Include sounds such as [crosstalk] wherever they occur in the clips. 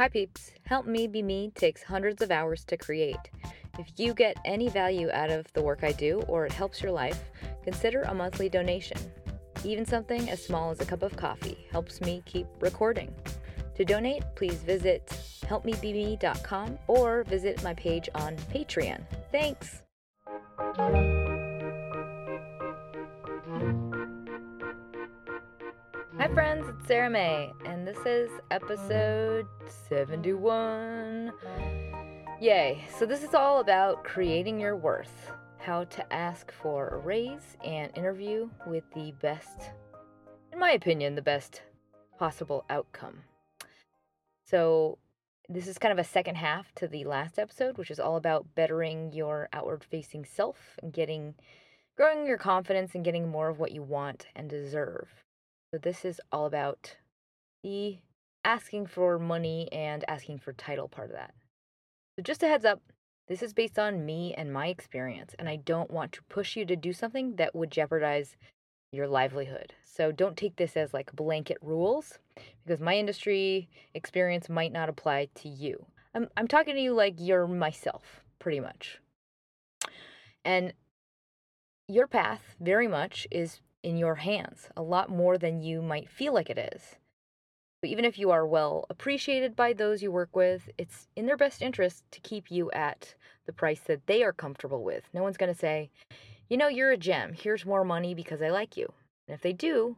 Hi, peeps. Help Me Be Me takes hundreds of hours to create. If you get any value out of the work I do or it helps your life, consider a monthly donation. Even something as small as a cup of coffee helps me keep recording. To donate, please visit helpmebeme.com or visit my page on Patreon. Thanks! Hi, friends, it's Sarah May, and this is episode 71. Yay! So, this is all about creating your worth, how to ask for a raise, and interview with the best, in my opinion, the best possible outcome. So, this is kind of a second half to the last episode, which is all about bettering your outward facing self and getting, growing your confidence and getting more of what you want and deserve. So this is all about the asking for money and asking for title part of that. So just a heads up, this is based on me and my experience, and I don't want to push you to do something that would jeopardize your livelihood. So don't take this as like blanket rules because my industry experience might not apply to you. I'm I'm talking to you like you're myself, pretty much. And your path very much is in your hands, a lot more than you might feel like it is. But even if you are well appreciated by those you work with, it's in their best interest to keep you at the price that they are comfortable with. No one's going to say, you know, you're a gem. Here's more money because I like you. And if they do,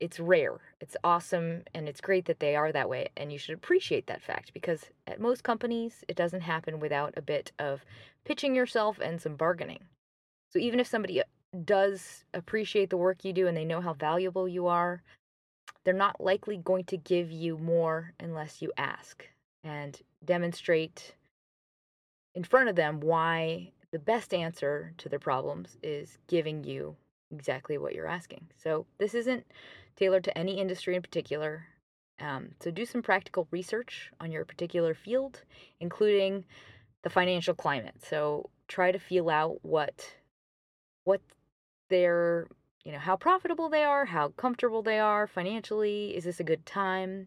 it's rare. It's awesome and it's great that they are that way. And you should appreciate that fact because at most companies, it doesn't happen without a bit of pitching yourself and some bargaining. So even if somebody does appreciate the work you do and they know how valuable you are, they're not likely going to give you more unless you ask and demonstrate in front of them why the best answer to their problems is giving you exactly what you're asking. So, this isn't tailored to any industry in particular. Um, so, do some practical research on your particular field, including the financial climate. So, try to feel out what what they're you know how profitable they are how comfortable they are financially is this a good time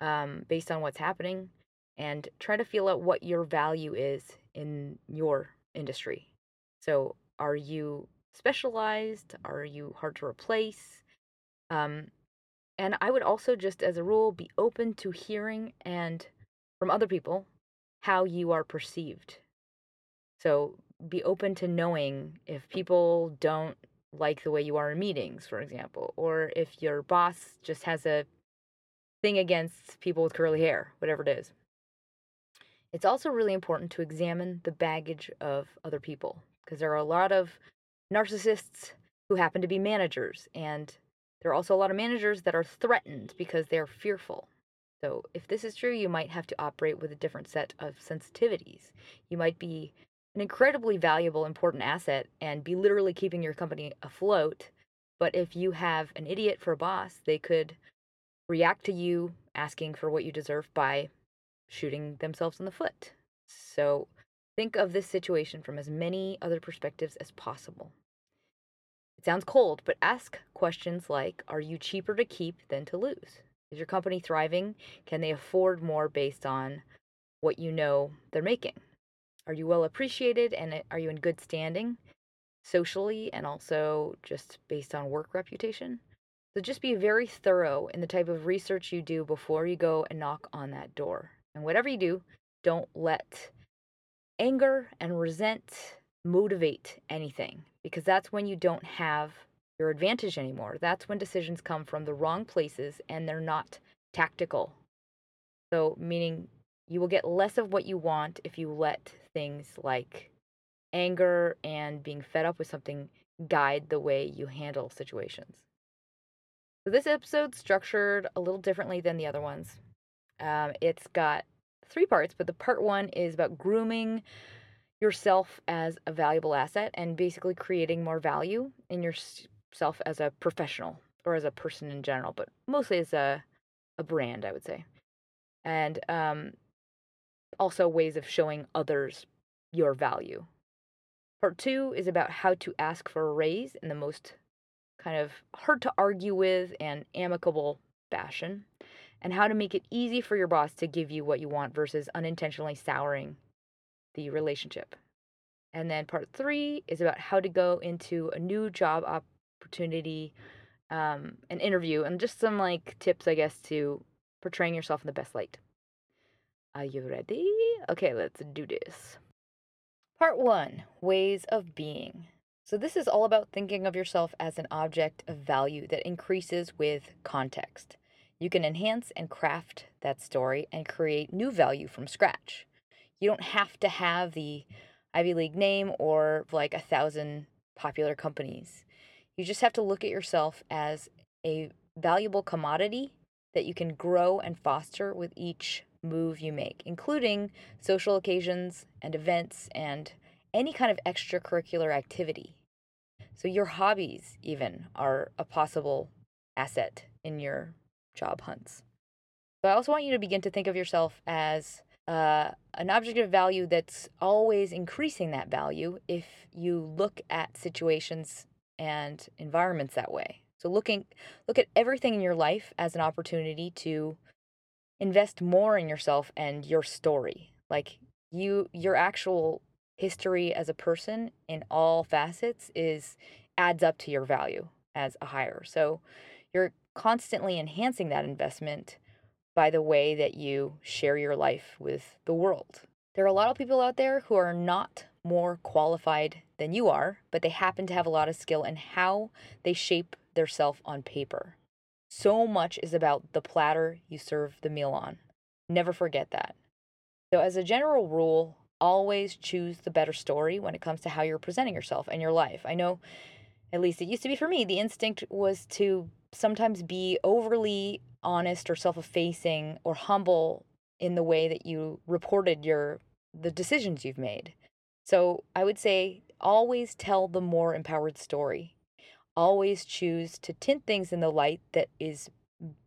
um, based on what's happening and try to feel out what your value is in your industry. So are you specialized? Are you hard to replace? Um, and i would also just as a rule be open to hearing and from other people how you are perceived. So be open to knowing if people don't like the way you are in meetings, for example, or if your boss just has a thing against people with curly hair, whatever it is. It's also really important to examine the baggage of other people because there are a lot of narcissists who happen to be managers, and there are also a lot of managers that are threatened because they're fearful. So, if this is true, you might have to operate with a different set of sensitivities. You might be an incredibly valuable, important asset and be literally keeping your company afloat. But if you have an idiot for a boss, they could react to you asking for what you deserve by shooting themselves in the foot. So think of this situation from as many other perspectives as possible. It sounds cold, but ask questions like Are you cheaper to keep than to lose? Is your company thriving? Can they afford more based on what you know they're making? Are you well appreciated and eh, are you in good standing socially and also just based on work reputation? So just be very thorough in the type of research you do before you go and knock on that door. And whatever you do, don't let anger and resent motivate anything because that's when you don't have your advantage anymore. That's when decisions come from the wrong places and they're not tactical. So, meaning you will get less of what you want if you let things like anger and being fed up with something guide the way you handle situations. So, this episode's structured a little differently than the other ones. Um, it's got three parts, but the part one is about grooming yourself as a valuable asset and basically creating more value in yourself as a professional or as a person in general, but mostly as a, a brand, I would say. And um, also ways of showing others your value. Part two is about how to ask for a raise in the most kind of hard to argue with and amicable fashion, and how to make it easy for your boss to give you what you want versus unintentionally souring the relationship. And then part three is about how to go into a new job opportunity, um, an interview, and just some like tips, I guess, to portraying yourself in the best light. Are you ready? Okay, let's do this. Part one Ways of Being. So, this is all about thinking of yourself as an object of value that increases with context. You can enhance and craft that story and create new value from scratch. You don't have to have the Ivy League name or like a thousand popular companies. You just have to look at yourself as a valuable commodity that you can grow and foster with each move you make, including social occasions and events and any kind of extracurricular activity. So, your hobbies, even, are a possible asset in your job hunts. But I also want you to begin to think of yourself as uh, an object of value that's always increasing that value if you look at situations and environments that way. So looking look at everything in your life as an opportunity to invest more in yourself and your story. Like you your actual history as a person in all facets is adds up to your value as a hire. So you're constantly enhancing that investment by the way that you share your life with the world. There are a lot of people out there who are not more qualified than you are, but they happen to have a lot of skill in how they shape their self on paper. So much is about the platter you serve the meal on. Never forget that. So, as a general rule, always choose the better story when it comes to how you're presenting yourself and your life. I know, at least it used to be for me, the instinct was to sometimes be overly honest or self-effacing or humble in the way that you reported your the decisions you've made. So, I would say always tell the more empowered story always choose to tint things in the light that is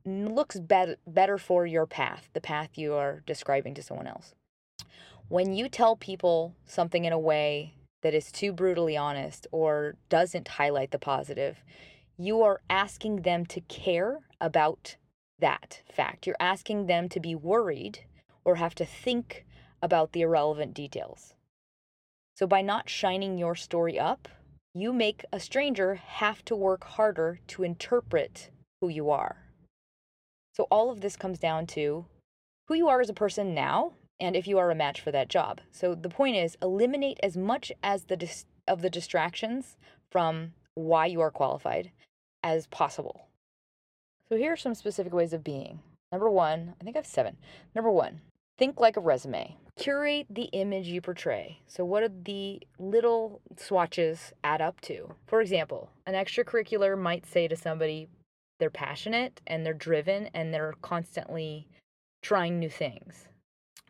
looks better better for your path, the path you are describing to someone else. When you tell people something in a way that is too brutally honest or doesn't highlight the positive, you are asking them to care about that fact. You're asking them to be worried or have to think about the irrelevant details. So, by not shining your story up, you make a stranger have to work harder to interpret who you are. So, all of this comes down to who you are as a person now and if you are a match for that job. So, the point is eliminate as much as the dis- of the distractions from why you are qualified as possible. So, here are some specific ways of being. Number one, I think I have seven. Number one, think like a resume curate the image you portray. So, what do the little swatches add up to? For example, an extracurricular might say to somebody, they're passionate and they're driven and they're constantly trying new things.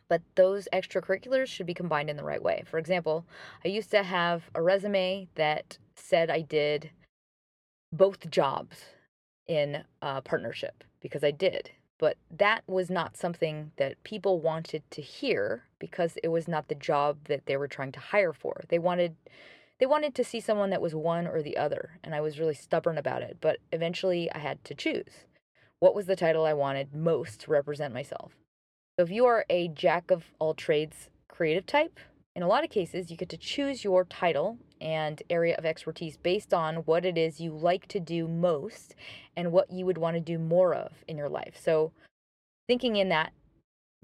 But those extracurriculars should be combined in the right way. For example, I used to have a resume that said I did both jobs in a partnership because I did. But that was not something that people wanted to hear because it was not the job that they were trying to hire for. They wanted they wanted to see someone that was one or the other, and I was really stubborn about it, but eventually I had to choose. What was the title I wanted most to represent myself? So if you are a jack of all trades creative type, in a lot of cases you get to choose your title and area of expertise based on what it is you like to do most and what you would want to do more of in your life. So thinking in that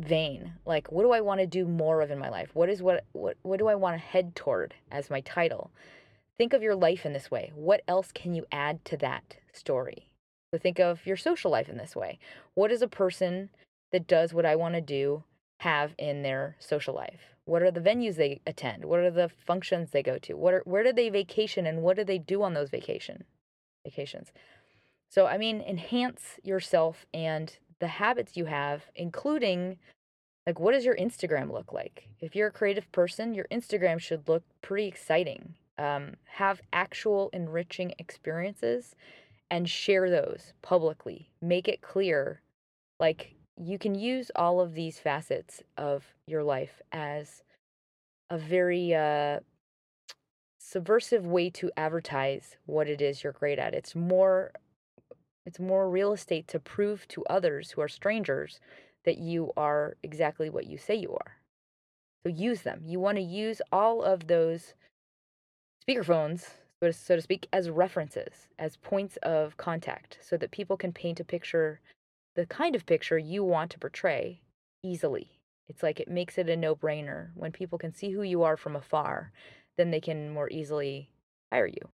vein like what do i want to do more of in my life? What is what what what do i want to head toward as my title? Think of your life in this way. What else can you add to that story? So think of your social life in this way. What does a person that does what i want to do have in their social life what are the venues they attend what are the functions they go to what are where do they vacation and what do they do on those vacation vacations so i mean enhance yourself and the habits you have, including Like, what does your Instagram look like? If you're a creative person, your Instagram should look pretty exciting. Um, have actual enriching experiences and share those publicly. Make it clear. Like, you can use all of these facets of your life as a very uh, subversive way to advertise what it is you're great at. It's more it's more real estate to prove to others who are strangers that you are exactly what you say you are. So use them. You want to use all of those speakerphones, so to, so to speak, as references, as points of contact, so that people can paint a picture, the kind of picture you want to portray easily. It's like it makes it a no brainer. When people can see who you are from afar, then they can more easily hire you.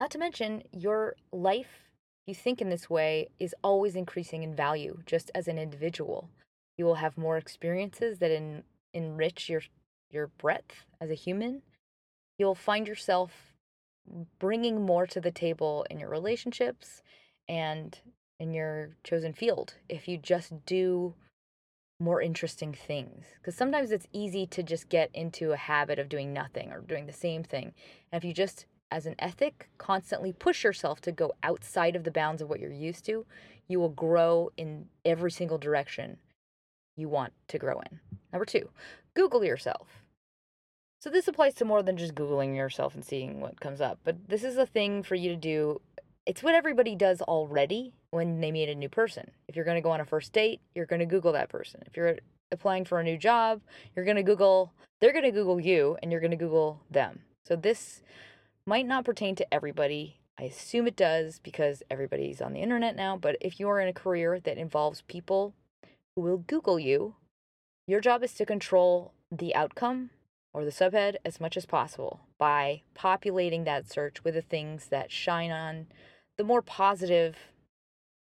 Not to mention, your life, you think in this way, is always increasing in value just as an individual. You will have more experiences that en- enrich your your breadth as a human. You'll find yourself bringing more to the table in your relationships and in your chosen field if you just do more interesting things. Because sometimes it's easy to just get into a habit of doing nothing or doing the same thing. And if you just, as an ethic, constantly push yourself to go outside of the bounds of what you're used to, you will grow in every single direction you want to grow in. Number two, Google yourself. So this applies to more than just Googling yourself and seeing what comes up, but this is a thing for you to do. It's what everybody does already when they meet a new person. If you're going to go on a first date, you're going to Google that person. If you're applying for a new job, you're going to Google, they're going to Google you and you're going to Google them. So this might not pertain to everybody. I assume it does because everybody's on the internet now, but if you are in a career that involves people who will Google you, your job is to control the outcome or the subhead as much as possible by populating that search with the things that shine on the more positive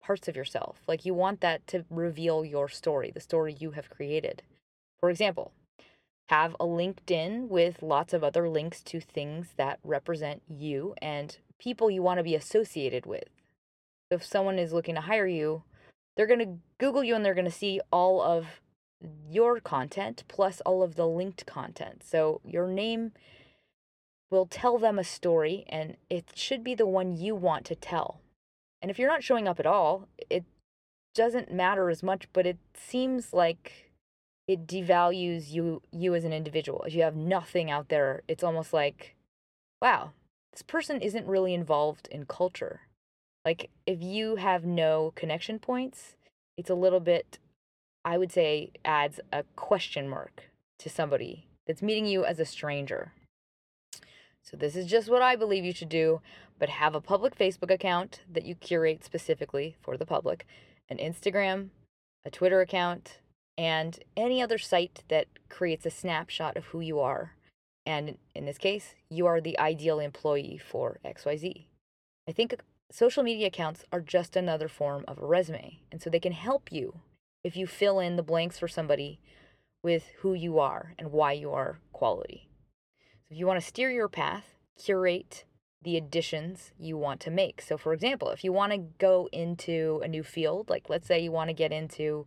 parts of yourself. Like you want that to reveal your story, the story you have created. For example, have a LinkedIn with lots of other links to things that represent you and people you want to be associated with. If someone is looking to hire you, they're going to Google you and they're going to see all of your content plus all of the linked content. So your name will tell them a story and it should be the one you want to tell. And if you're not showing up at all, it doesn't matter as much, but it seems like it devalues you you as an individual. If you have nothing out there, it's almost like, wow, this person isn't really involved in culture. Like if you have no connection points, it's a little bit I would say adds a question mark to somebody that's meeting you as a stranger. So this is just what I believe you should do, but have a public Facebook account that you curate specifically for the public, an Instagram, a Twitter account, and any other site that creates a snapshot of who you are. And in this case, you are the ideal employee for XYZ. I think social media accounts are just another form of a resume, and so they can help you if you fill in the blanks for somebody with who you are and why you are quality. So if you want to steer your path, curate the additions you want to make. So, for example, if you want to go into a new field, like let's say you want to get into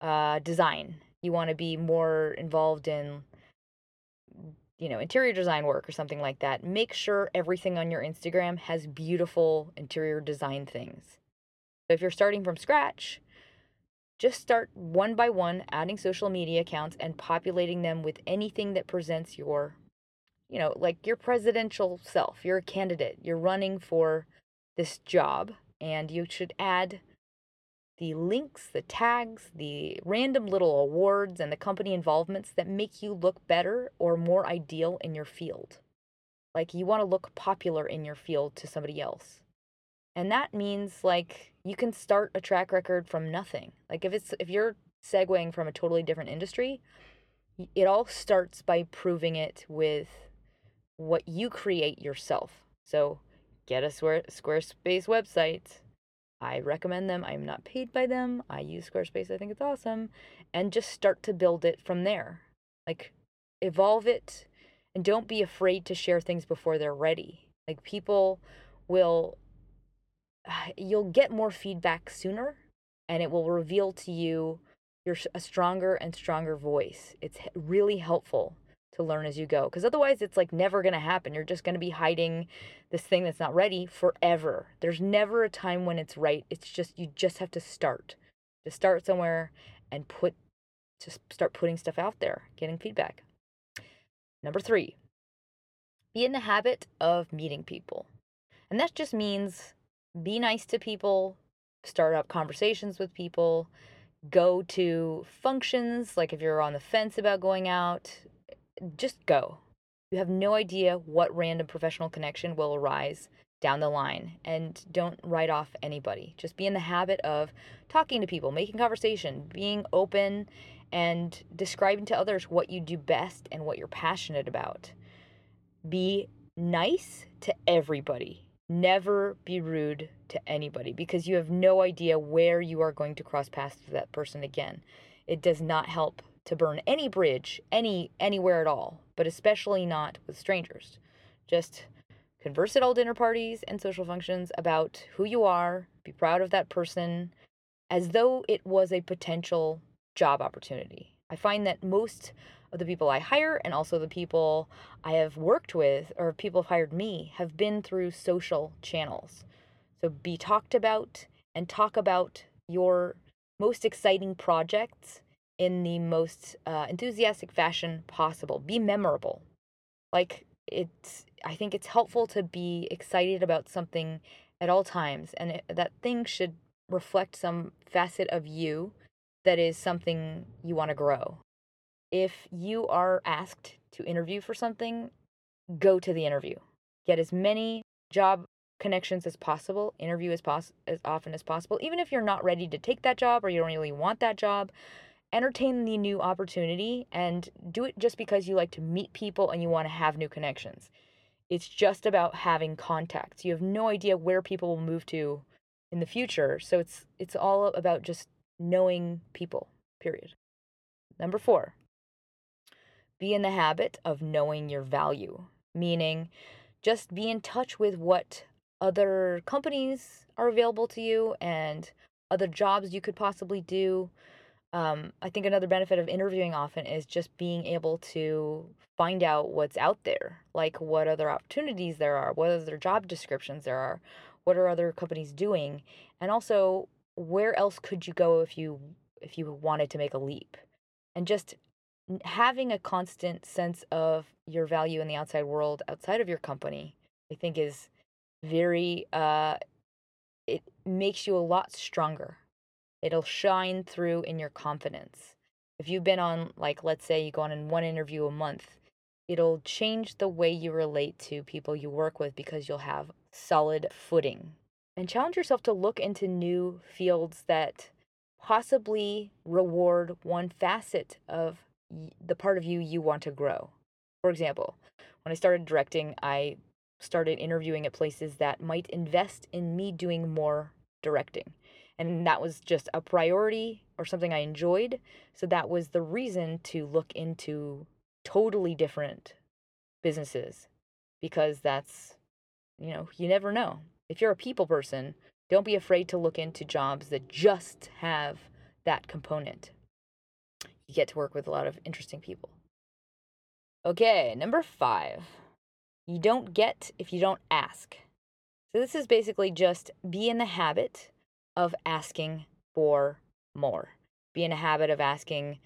uh, design, you want to be more involved in, you know, interior design work or something like that, make sure everything on your Instagram has beautiful interior design things. So, if you're starting from scratch, just start one by one adding social media accounts and populating them with anything that presents your you know, like your presidential self, you're a candidate, you're running for this job, and you should add the links, the tags, the random little awards, and the company involvements that make you look better or more ideal in your field. Like you want to look popular in your field to somebody else. And that means like you can start a track record from nothing. Like if it's if you're segueing from a totally different industry, it all starts by proving it with what you create yourself. So get a Squarespace website. I recommend them. I'm not paid by them. I use Squarespace. I think it's awesome. And just start to build it from there. Like evolve it and don't be afraid to share things before they're ready. Like people will [sighs] you'll get more feedback sooner and it will reveal to you you're a stronger and stronger voice. It's really helpful to learn as you go because otherwise it's like never going to happen. You're just going to be hiding this thing that's not ready forever. There's never a time when it's right. It's just you just have to start. To start somewhere and put to start putting stuff out there, getting feedback. Number 3. Be in the habit of meeting people. And that just means be nice to people, start up conversations with people, go to functions, like if you're on the fence about going out, just go. You have no idea what random professional connection will arise down the line and don't write off anybody. Just be in the habit of talking to people, making conversation, being open and describing to others what you do best and what you're passionate about. Be nice to everybody. Never be rude to anybody because you have no idea where you are going to cross paths with that person again. It does not help to burn any bridge any anywhere at all, but especially not with strangers. Just converse at all dinner parties and social functions about who you are, be proud of that person as though it was a potential job opportunity. I find that most of the people I hire and also the people I have worked with or people have hired me have been through social channels. So be talked about and talk about your most exciting projects in the most uh, enthusiastic fashion possible. Be memorable. Like it's, I think it's helpful to be excited about something at all times, and it, that thing should reflect some facet of you that is something you want to grow. If you are asked to interview for something, go to the interview. Get as many job connections as possible, interview as, pos- as often as possible. Even if you're not ready to take that job or you don't really want that job, entertain the new opportunity and do it just because you like to meet people and you want to have new connections. It's just about having contacts. You have no idea where people will move to in the future. So it's it's all about just knowing people. Period. Number 4. Be in the habit of knowing your value, meaning just be in touch with what other companies are available to you and other jobs you could possibly do um, I think another benefit of interviewing often is just being able to find out what's out there, like what other opportunities there are, what other job descriptions there are, what are other companies doing, and also where else could you go if you if you wanted to make a leap, and just having a constant sense of your value in the outside world outside of your company, I think is very uh, it makes you a lot stronger it'll shine through in your confidence. If you've been on, like, let's say you go on in one interview a month, it'll change the way you relate to people you work with because you'll have solid footing. And challenge yourself to look into new fields that possibly reward one facet of the part of you you want to grow. For example, when I started directing, I started interviewing at places that might invest in me doing more directing and that was just a priority or something I enjoyed. So that was the reason to look into totally different businesses because that's, you know, you never know. If you're a people person, don't be afraid to look into jobs that just have that component. You get to work with a lot of interesting people. Okay, number five. You don't get if you don't ask. So, this is basically just be in the habit of asking for more. Be in a habit of asking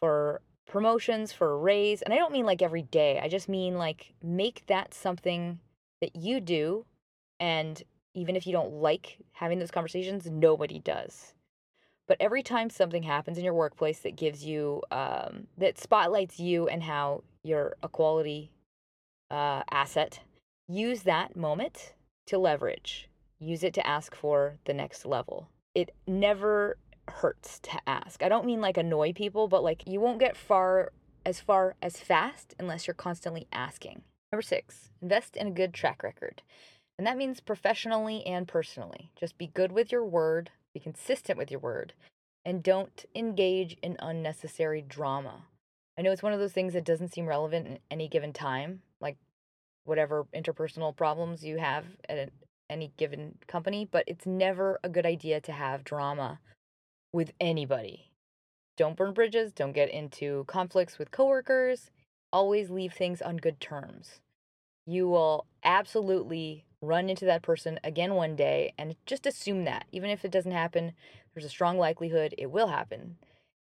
for promotions, for a raise. And I don't mean like every day, I just mean like make that something that you do. And even if you don't like having those conversations, nobody does. But every time something happens in your workplace that gives you, um, that spotlights you and how you're a quality uh, asset, use that moment to leverage use it to ask for the next level. It never hurts to ask. I don't mean like annoy people, but like you won't get far as far as fast unless you're constantly asking. Number six, invest in a good track record. And that means professionally and personally. Just be good with your word, be consistent with your word, and don't engage in unnecessary drama. I know it's one of those things that doesn't seem relevant in any given time, like whatever interpersonal problems you have at any given company, but it's never a good idea to have drama with anybody. don't burn bridges, don't get into conflicts with coworkers, always leave things on good terms. You will absolutely run into that person again one day and just assume that. Even if it doesn't happen, there's a strong likelihood it will happen.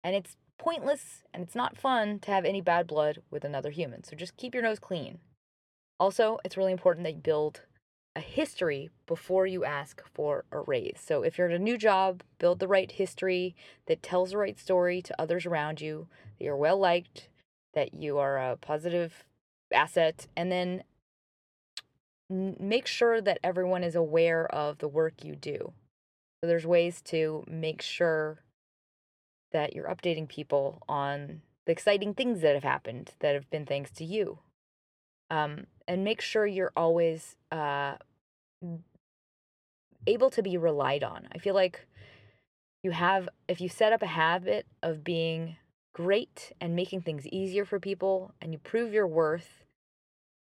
And it's pointless and it's not fun to have any bad blood with another human. So just keep your nose clean. Also, it's really important that you build a history before you ask for a raise. So if you're at a new job, build the right history that tells the right story to others around you, that you're well liked, that you are a positive asset, and then make sure that everyone is aware of the work you do. So there's ways to make sure that you're updating people on the exciting things that have happened that have been thanks to you. Um, and make sure you're always uh, able to be relied on. I feel like you have, if you set up a habit of being great and making things easier for people and you prove your worth,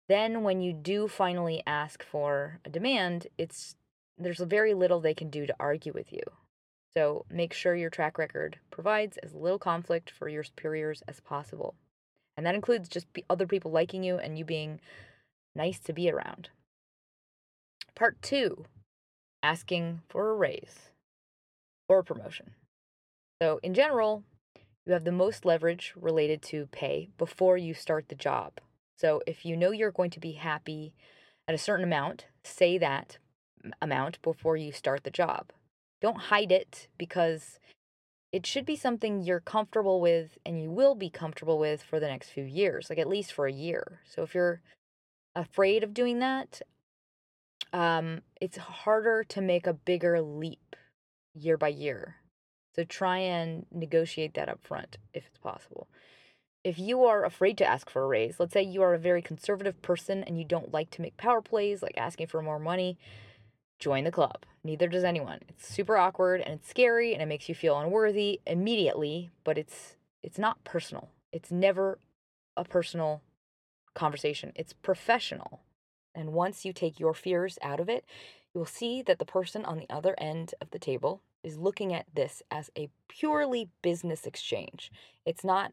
then when you do finally ask for a demand, it's there's very little they can do to argue with you. So make sure your track record provides as little conflict for your superiors as possible. And that includes just other people liking you and you being nice to be around. Part two asking for a raise or a promotion. So, in general, you have the most leverage related to pay before you start the job. So, if you know you're going to be happy at a certain amount, say that amount before you start the job. Don't hide it because it should be something you're comfortable with and you will be comfortable with for the next few years, like at least for a year. So, if you're afraid of doing that, um, it's harder to make a bigger leap year by year. So try and negotiate that up front if it's possible. If you are afraid to ask for a raise, let's say you are a very conservative person and you don't like to make power plays, like asking for more money, join the club. Neither does anyone. It's super awkward and it's scary and it makes you feel unworthy immediately, but it's it's not personal. It's never a personal conversation. It's professional. And once you take your fears out of it, you will see that the person on the other end of the table is looking at this as a purely business exchange. It's not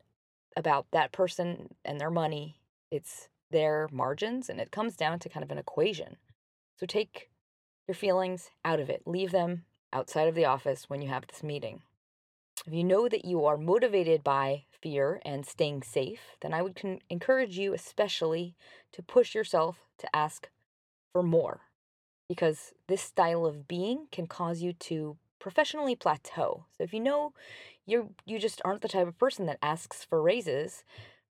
about that person and their money, it's their margins, and it comes down to kind of an equation. So take your feelings out of it, leave them outside of the office when you have this meeting. If you know that you are motivated by fear and staying safe, then I would con- encourage you, especially, to push yourself to ask for more. Because this style of being can cause you to professionally plateau. So if you know you you just aren't the type of person that asks for raises,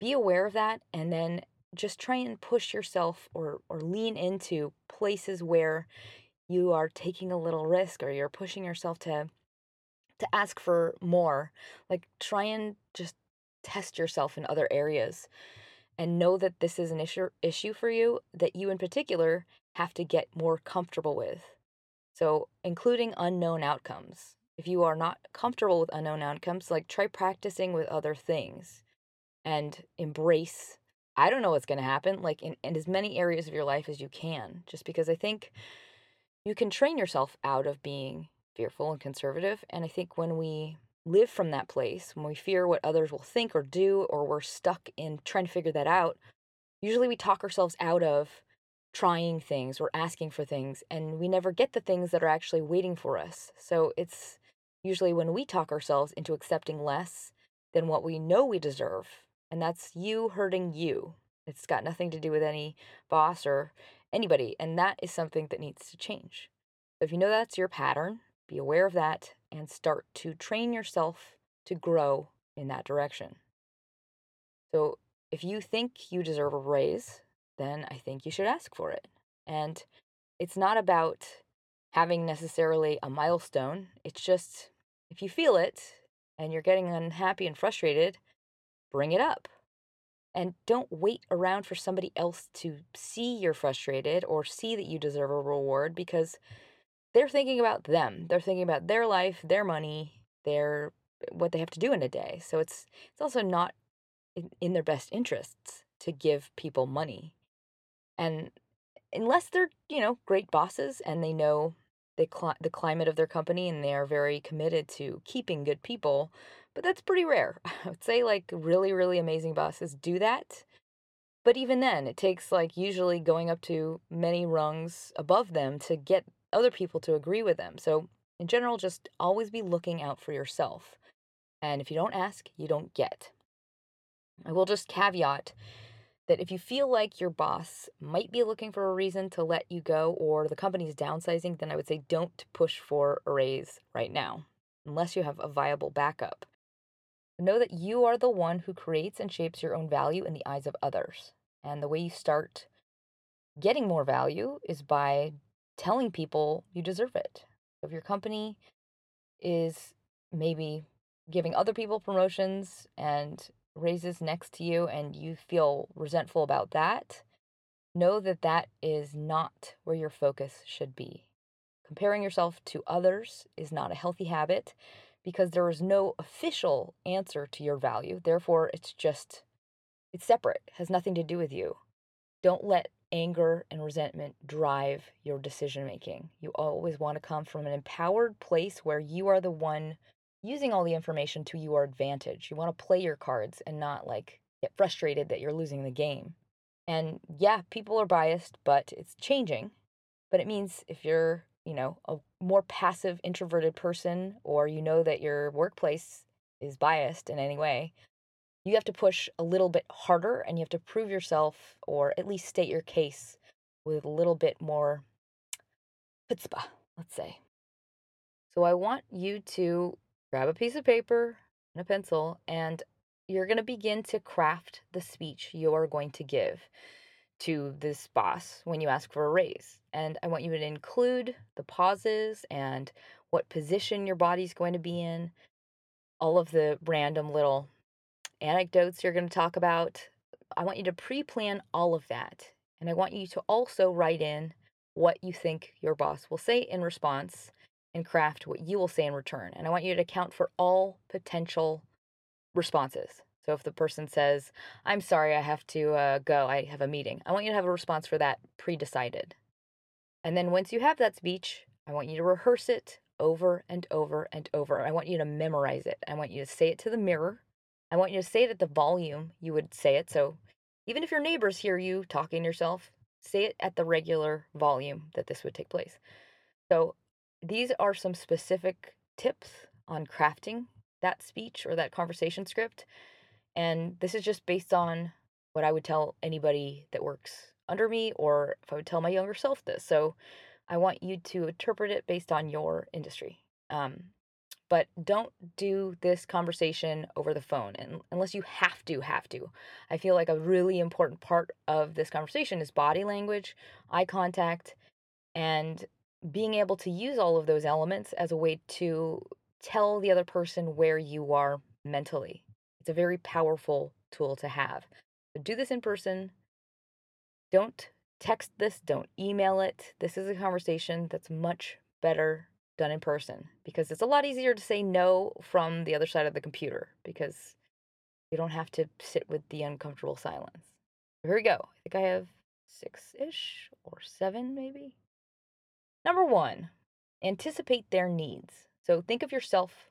be aware of that and then just try and push yourself or or lean into places where you are taking a little risk or you're pushing yourself to to ask for more. Like try and just test yourself in other areas and know that this is an issue issue for you that you in particular have to get more comfortable with. So, including unknown outcomes. If you are not comfortable with unknown outcomes, like try practicing with other things and embrace I don't know what's going to happen, like in, in as many areas of your life as you can, just because I think you can train yourself out of being fearful and conservative. And I think when we live from that place, when we fear what others will think or do, or we're stuck in trying to figure that out, usually we talk ourselves out of trying things or asking for things, and we never get the things that are actually waiting for us. So it's usually when we talk ourselves into accepting less than what we know we deserve, and that's you hurting you. It's got nothing to do with any boss or anybody, and that is something that needs to change. So if you know that's your pattern, be aware of that and start to train yourself to grow in that direction. So, if you think you deserve a raise, then I think you should ask for it. And it's not about having necessarily a milestone, it's just if you feel it and you're getting unhappy and frustrated, bring it up. And don't wait around for somebody else to see you're frustrated or see that you deserve a reward because they're thinking about them. They're thinking about their life, their money, their what they have to do in a day. So it's it's also not in, in their best interests to give people money. And unless they're, you know, great bosses and they know the cl- the climate of their company and they are very committed to keeping good people, but that's pretty rare. [laughs] I would say like really, really amazing bosses do that. But even then, it takes like usually going up to many rungs above them to get other people to agree with them. So, in general, just always be looking out for yourself. And if you don't ask, you don't get. I will just caveat that if you feel like your boss might be looking for a reason to let you go or the company's downsizing, then I would say don't push for a raise right now, unless you have a viable backup. Know that you are the one who creates and shapes your own value in the eyes of others. And the way you start getting more value is by telling people you deserve it. If your company is maybe giving other people promotions and raises next to you and you feel resentful about that, know that that is not where your focus should be. Comparing yourself to others is not a healthy habit because there is no official answer to your value. Therefore, it's just, it's separate, it has nothing to do with you. Don't let anger and resentment drive your decision making. You always want to come from an empowered place where you are the one using all the information to your advantage. You want to play your cards and not like get frustrated that you're losing the game. And yeah, people are biased, but it's changing. But it means if you're, you know, a more passive introverted person or you know that your workplace is biased in any way, you have to push a little bit harder and you have to prove yourself or at least state your case with a little bit more chutzpah, let's say. So I want you to grab a piece of paper and a pencil, and you're going to begin to craft the speech you're going to give to this boss when you ask for a raise. And I want you to include the pauses and what position your body's going to be in, all of the random little anecdotes you're going to talk about. I want you to pre plan all of that. And I want you to also write in what you think your boss will say in response and craft what you will say in return. And I want you to account for all potential responses. So if the person says, I'm sorry, I have to uh, go, I have a meeting, I want you to have a response for that pre decided. And then once you have that speech, I want you to rehearse it over and over and over. I want you to memorize it. I want you to say it to the mirror. I want you to say it at the volume you would say it. So even if your neighbors hear you talking yourself, say it at the regular volume that this would take place. So these are some specific tips on crafting that speech or that conversation script. And this is just based on what I would tell anybody that works under me, or if I would tell my younger self this. So I want you to interpret it based on your industry. Um, but don't do this conversation over the phone and unless you have to have to i feel like a really important part of this conversation is body language eye contact and being able to use all of those elements as a way to tell the other person where you are mentally. It's a very powerful tool to have. So do this in person. Don't text this, don't email it. This is a conversation that's much better done in person because it's a lot easier to say no from the other side of the computer because you don't have to sit with the uncomfortable silence. Here we go. I think I have six ish or seven, maybe. Number one, anticipate their needs. So think of yourself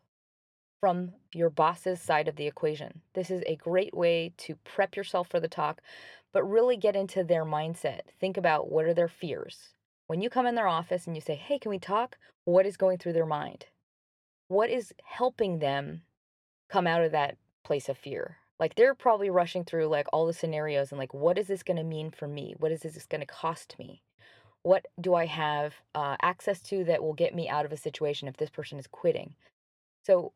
from your boss's side of the equation. This is a great way to prep yourself for the talk, but really get into their mindset. Think about what are their fears. When you come in their office and you say, Hey, can we talk? What is going through their mind? What is helping them come out of that place of fear? Like they're probably rushing through like all the scenarios and like, what is this going to mean for me? What is this going to cost me? what do I have uh, access to that will get me out of a situation if this person is quitting? So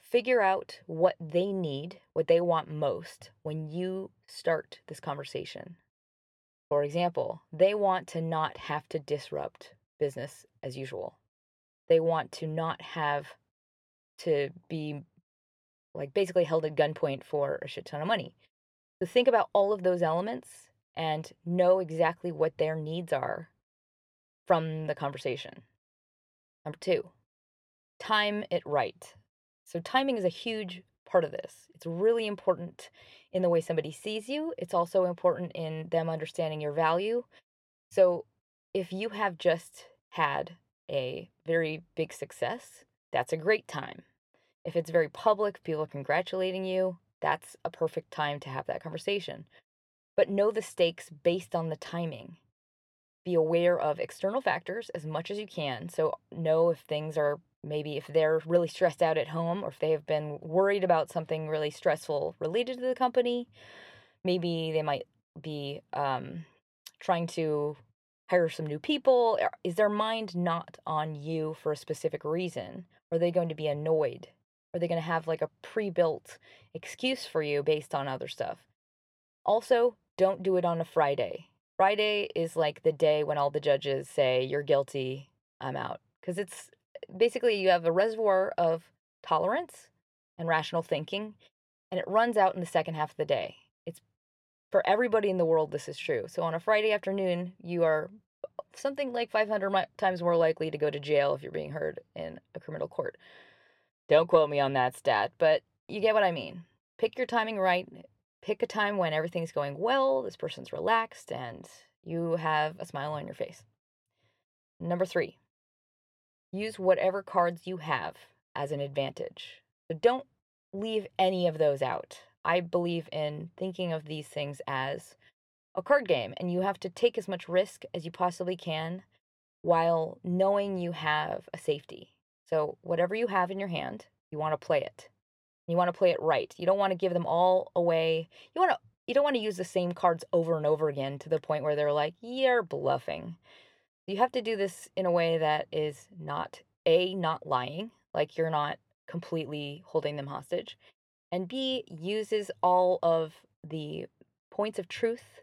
figure out what they need, what they want most when you start this conversation. For example, they want to not have to disrupt business as usual. They want to not have to be like basically held at gunpoint for a shit ton of money. So think about all of those elements and know exactly what their needs are from the conversation. Number two, time it right. So, timing is a huge part of this. It's really important in the way somebody sees you, it's also important in them understanding your value. So, if you have just had a very big success, that's a great time. If it's very public, people congratulating you, that's a perfect time to have that conversation. But know the stakes based on the timing. Be aware of external factors as much as you can. So, know if things are maybe if they're really stressed out at home or if they have been worried about something really stressful related to the company. Maybe they might be um, trying to hire some new people. Is their mind not on you for a specific reason? Are they going to be annoyed? Are they going to have like a pre built excuse for you based on other stuff? Also, don't do it on a Friday. Friday is like the day when all the judges say, You're guilty, I'm out. Because it's basically you have a reservoir of tolerance and rational thinking, and it runs out in the second half of the day. It's for everybody in the world, this is true. So on a Friday afternoon, you are uh, something like 500 times more likely to go to jail if you're being heard in a criminal court. Don't quote me on that stat, but you get what I mean. Pick your timing right. Pick a time when everything's going well, this person's relaxed, and you have a smile on your face. Number three, use whatever cards you have as an advantage. But don't leave any of those out. I believe in thinking of these things as a card game, and you have to take as much risk as you possibly can while knowing you have a safety. So, whatever you have in your hand, you want to play it. You want to play it right. You don't want to give them all away. You want to you don't want to use the same cards over and over again to the point where they're like, "You're bluffing." You have to do this in a way that is not A, not lying, like you're not completely holding them hostage, and B, uses all of the points of truth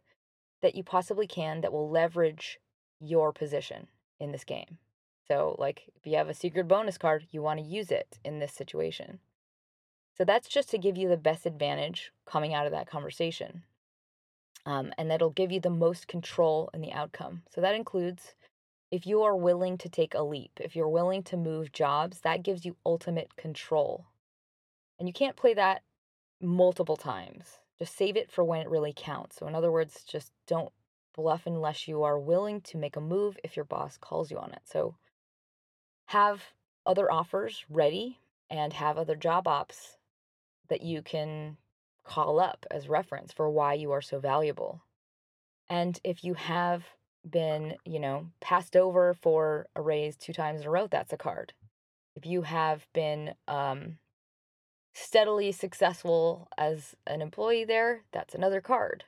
that you possibly can that will leverage your position in this game. So, like, if you have a secret bonus card, you want to use it in this situation. So, that's just to give you the best advantage coming out of that conversation. Um, and that'll give you the most control in the outcome. So, that includes if you are willing to take a leap, if you're willing to move jobs, that gives you ultimate control. And you can't play that multiple times. Just save it for when it really counts. So, in other words, just don't bluff unless you are willing to make a move if your boss calls you on it. So, have other offers ready and have other job ops that you can call up as reference for why you are so valuable. And if you have been, you know, passed over for a raise two times in a row, that's a card. If you have been um, steadily successful as an employee there, that's another card.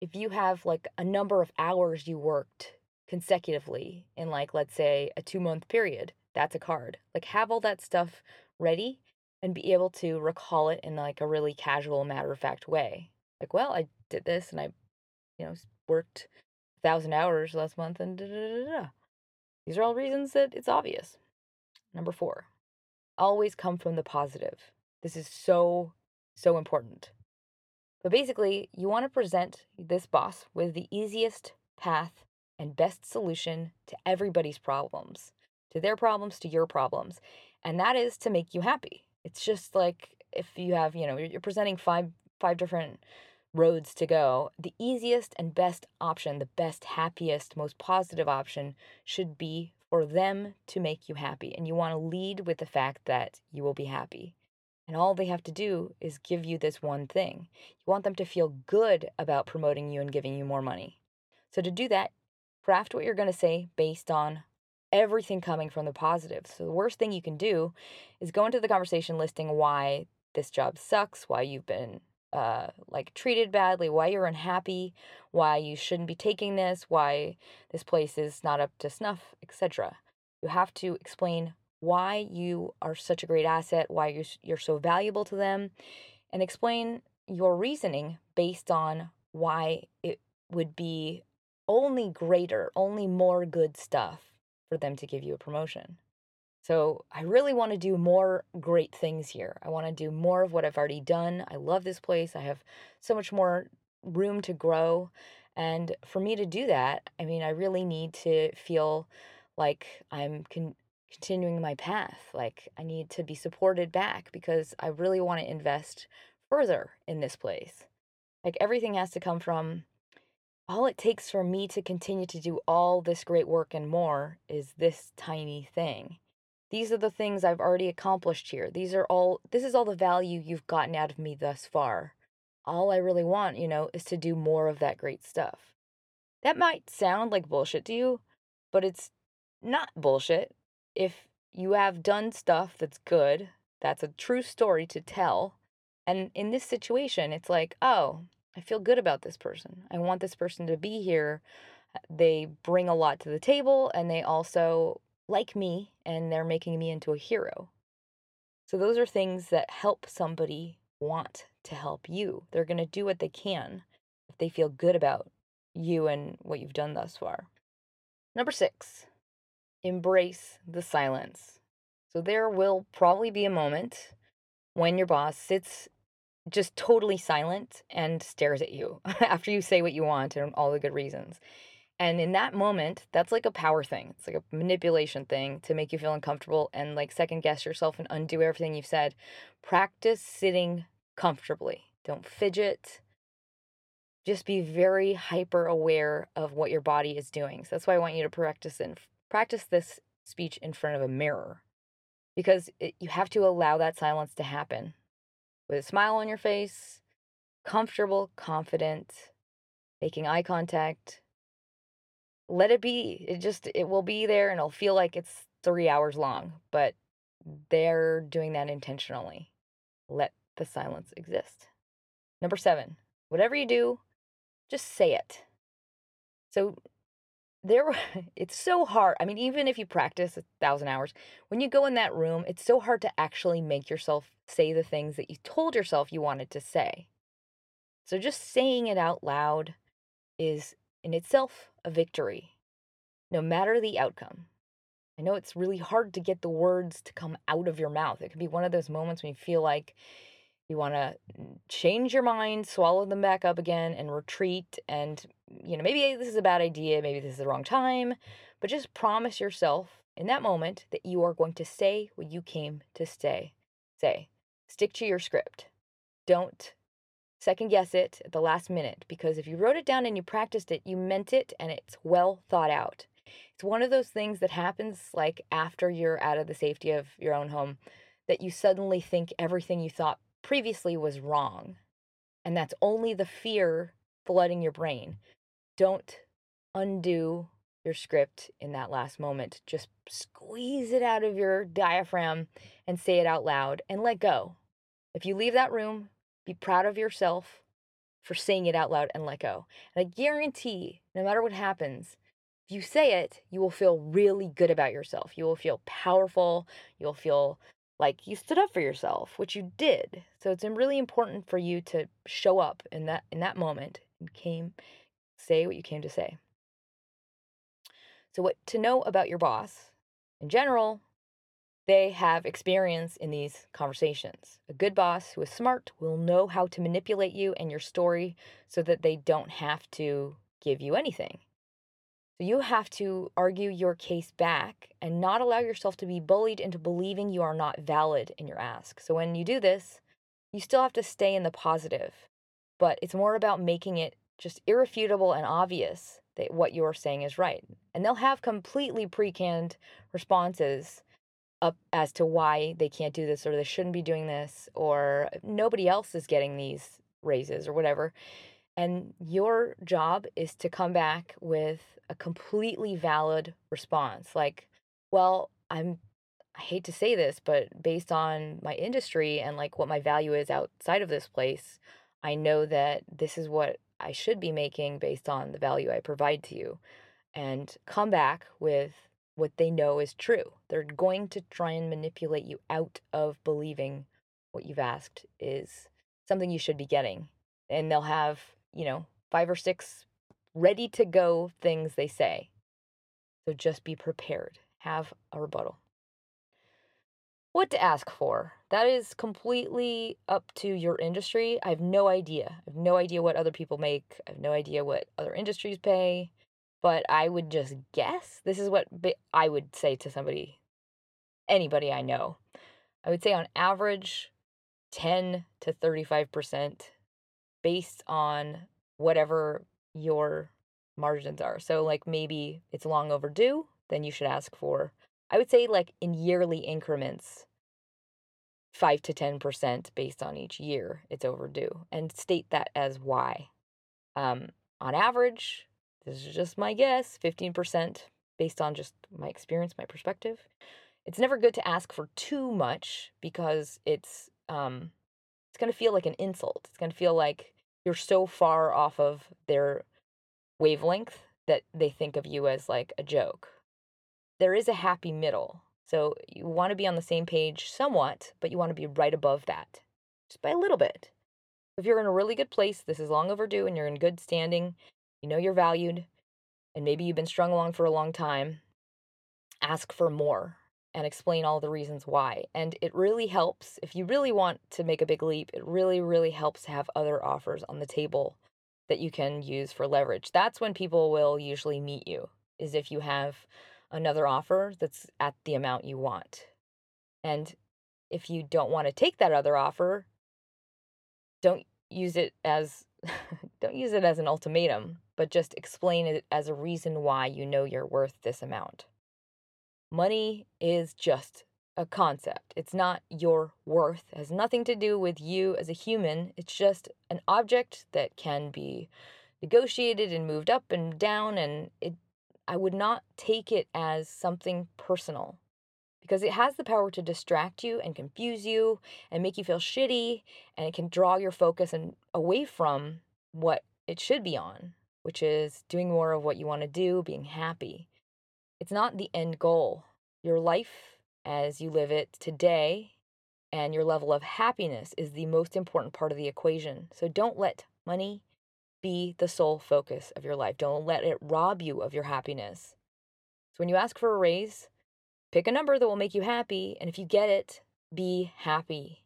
If you have like a number of hours you worked consecutively in, like, let's say a two month period, that's a card. Like, have all that stuff ready and be able to recall it in like a really casual, matter of fact way. Like, well, I did this and I, you know, worked a thousand hours last month, and da, da, da, these are all reasons that it's obvious. Number four, always come from the positive. This is so, so important. But basically, you want to present this boss with the easiest path and best solution to everybody's problems, to their problems, to your problems. And that is to make you happy. It's just like if you have, you know, you're presenting five five different roads to go, the easiest and best option, the best, happiest, most positive option should be for them to make you happy. And you want to lead with the fact that you will be happy. And all they have to do is give you this one thing. You want them to feel good about promoting you and giving you more money. So, to do that, craft what you're going to say based on everything coming from the positive. So, the worst thing you can do is go into the conversation listing why this job sucks, why you've been uh, like treated badly, why you're unhappy, why you shouldn't be taking this, why this place is not up to snuff, etc. You have to explain why you are such a great asset, why you're, you're so valuable to them, and explain your reasoning based on why it would be only greater, only more good stuff for them to give you a promotion. So I really want to do more great things here. I want to do more of what I've already done. I love this place. I have so much more room to grow. And for me to do that, I mean, I really need to feel like I'm con- continuing my path. Like I need to be supported back because I really want to invest further in this place. Like everything has to come from all it takes for me to continue to do all this great work and more is this tiny thing These are the things I've already accomplished here. These are all, this is all the value you've gotten out of me thus far. All I really want, you know, is to do more of that great stuff. That might sound like bullshit to you, but it's not bullshit. If you have done stuff that's good, that's a true story to tell. And in this situation, it's like, oh, I feel good about this person. I want this person to be here. Uh, they bring a lot to the table and they also like me and they're making me into a hero. So, those are things that help somebody want to help you. They're going to do what they can if they feel good about you and what you've done thus far. Number six, embrace the silence. So there will probably be a moment when your boss sits just totally silent and stares at you [laughs] after you say what you want and all the good reasons. And in that moment, that's like a power thing. It's like a manipulation thing to make you feel uncomfortable and like second guess yourself and undo everything you've said. Practice sitting comfortably. Don't fidget just be very hyper aware of what your body is doing. So that's why I want you to practice and practice this speech in front of a mirror because it, you have to allow that silence to happen with a smile on your face, comfortable, confident, making eye contact. Let it be. It just it will be there and it'll feel like it's 3 hours long, but they're doing that intentionally. Let the silence exist. Number 7. Whatever you do, just say it. So there [laughs] it's so hard. I mean, even if you practice a thousand hours, when you go in that room, it's so hard to actually make yourself say the things that you told yourself you wanted to say. So just saying it out loud is in itself a victory, no matter the outcome. I know it's really hard to get the words to come out of your mouth. It can be one of those moments when you feel like you want to change your mind, swallow them back up again, and retreat. And, you know, maybe this is a bad idea, maybe this is the wrong time, but just promise yourself in that moment that you are going to say what you came to stay. Say, stick to your script. Don't second guess it at the last minute because if you wrote it down and you practiced it, you meant it and it's well thought out. It's one of those things that happens like after you're out of the safety of your own home that you suddenly think everything you thought previously was wrong. And that's only the fear flooding your brain. Don't undo your script in that last moment. Just squeeze it out of your diaphragm and say it out loud and let go. If you leave that room, be proud of yourself for saying it out loud and let go. And I guarantee, no matter what happens, if you say it, you will feel really good about yourself. You will feel powerful. You'll feel like you stood up for yourself, which you did. So it's really important for you to show up in that in that moment and came say what you came to say. So what to know about your boss in general, they have experience in these conversations. A good boss who is smart will know how to manipulate you and your story so that they don't have to give you anything. So you have to argue your case back and not allow yourself to be bullied into believing you are not valid in your ask. So when you do this, you still have to stay in the positive, but it's more about making it just irrefutable and obvious that what you're saying is right. And they'll have completely pre-canned responses up as to why they can't do this or they shouldn't be doing this or nobody else is getting these raises or whatever. And your job is to come back with a completely valid response. Like, well, I'm, I hate to say this, but based on my industry and like what my value is outside of this place, I know that this is what I should be making based on the value I provide to you. And come back with what they know is true. They're going to try and manipulate you out of believing what you've asked is something you should be getting. And they'll have you know, five or six ready to go things they say. So just be prepared. Have a rebuttal. What to ask for? That is completely up to your industry. I have no idea. I have no idea what other people make. I have no idea what other industries pay. But I would just guess this is what I would say to somebody, anybody I know. I would say on average, 10 to 35% based on whatever your margins are. So, like maybe it's long overdue, then you should ask for I would say like in yearly increments, 5 to 10% based on each year it's overdue and state that as why. Um, on average, this is just my guess, 15% based on just my experience, my perspective. It's never good to ask for too much because it's um it's going to feel like an insult. It's going to feel like you're so far off of their wavelength that they think of you as like a joke. There is a happy middle. So you want to be on the same page somewhat, but you want to be right above that just by a little bit. If you're in a really good place, this is long overdue and you're in good standing, you know you're valued, and maybe you've been strung along for a long time, ask for more and explain all the reasons why. And it really helps if you really want to make a big leap, it really, really helps to have other offers on the table that you can use for leverage. That's when people will usually meet you, is if you have another offer that's at the amount you want. And if you don't want to take that other offer, don't use it as [laughs] don't use it as an ultimatum, but just explain it as a reason why you know you're worth this amount. Money is just a concept. It's not your worth. It has nothing to do with you as a human. It's just an object that can be negotiated and moved up and down and it I would not take it as something personal because it has the power to distract you and confuse you and make you feel shitty and it can draw your focus and away from what it should be on, which is doing more of what you want to do, being happy. It's not the end goal. Your life as you live it today and your level of happiness is the most important part of the equation. So don't let money be the sole focus of your life. Don't let it rob you of your happiness. So when you ask for a raise, pick a number that will make you happy. And if you get it, be happy.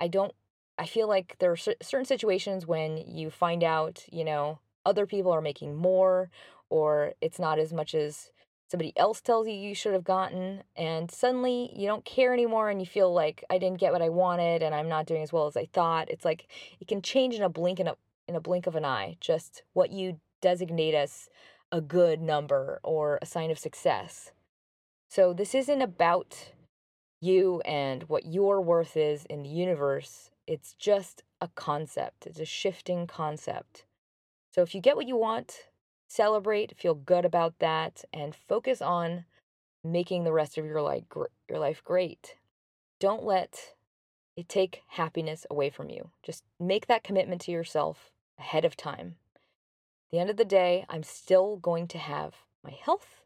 I don't, I feel like there are certain situations when you find out, you know, other people are making more or it's not as much as somebody else tells you you should have gotten and suddenly you don't care anymore and you feel like I didn't get what I wanted and I'm not doing as well as I thought. It's like it can change in a blink in a in a blink of an eye just what you designate as a good number or a sign of success. So this isn't about you and what your worth is in the universe. It's just a concept. It's a shifting concept. So if you get what you want, celebrate, feel good about that, and focus on making the rest of your life your life great. Don't let take happiness away from you. Just make that commitment to yourself ahead of time. At the end of the day, I'm still going to have my health,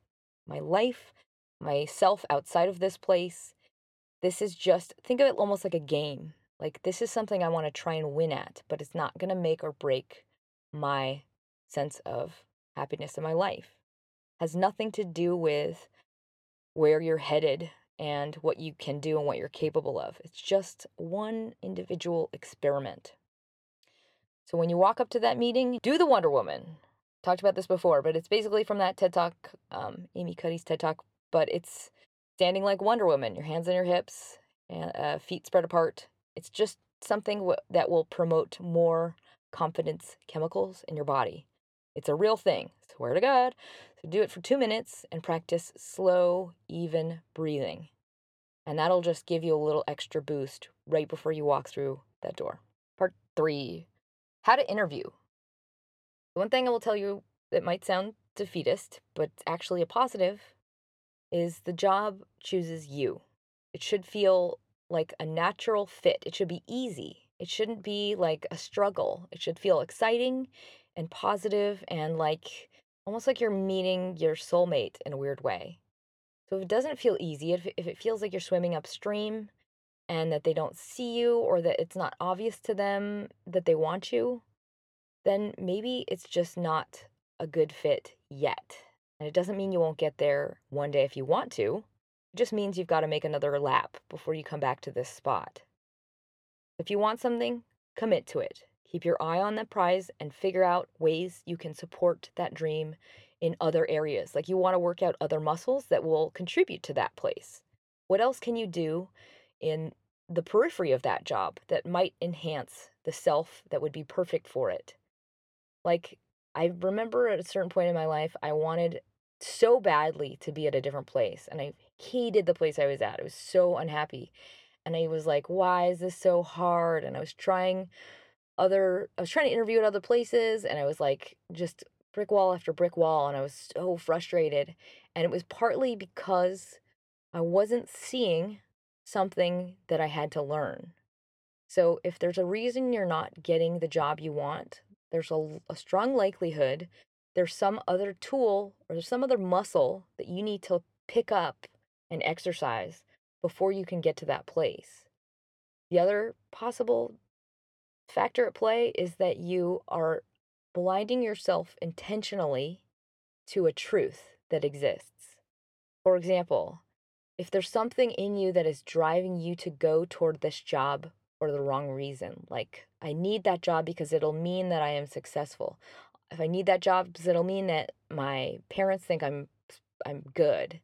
my life, myself outside of this place. This is just think of it almost like a game. Like this is something I want to try and win at, but it's not going to make or break my sense of happiness in my life. Has nothing to do with where you're headed and what you can do and what you're capable of. It's just one individual experiment. So when you walk up to that meeting, do the Wonder Woman. Talked about this before, but it's basically from that TED Talk, um, Amy Cuddy's TED Talk, but it's standing like Wonder Woman, your hands on your hips, uh, feet spread apart. It's just something w- that will promote more confidence chemicals in your body. It's a real thing. Swear to God. So do it for two minutes and practice slow, even breathing. And that'll just give you a little extra boost right before you walk through that door. Part three how to interview. One thing I will tell you that might sound defeatist, but actually a positive, is the job chooses you. It should feel like a natural fit. It should be easy. It shouldn't be like a struggle. It should feel exciting and positive and like almost like you're meeting your soulmate in a weird way. So if it doesn't feel easy, if, if it feels like you're swimming upstream and that they don't see you or that it's not obvious to them that they want you, then maybe it's just not a good fit yet. And it doesn't mean you won't get there one day if you want to. It just means you've got to make another lap before you come back to this spot. If you want something, commit to it. Keep your eye on that prize and figure out ways you can support that dream in other areas. Like you want to work out other muscles that will contribute to that place. What else can you do in the periphery of that job that might enhance the self that would be perfect for it? Like, I remember at a certain point in my life, I wanted so badly to be at a different place. And I hated the place I was at. I was so unhappy. And I was like, why is this so hard? And I was trying other, I was trying to interview at other places. And I was like, just brick wall after brick wall. And I was so frustrated. And it was partly because I wasn't seeing something that I had to learn. So if there's a reason you're not getting the job you want, there's a, a strong likelihood there's some other tool or there's some other muscle that you need to pick up and exercise before you can get to that place. The other possible factor at play is that you are blinding yourself intentionally to a truth that exists. For example, if there's something in you that is driving you to go toward this job for the wrong reason, like I need that job because it'll mean that I am successful if I need that job because it'll mean that my parents think I'm I'm good.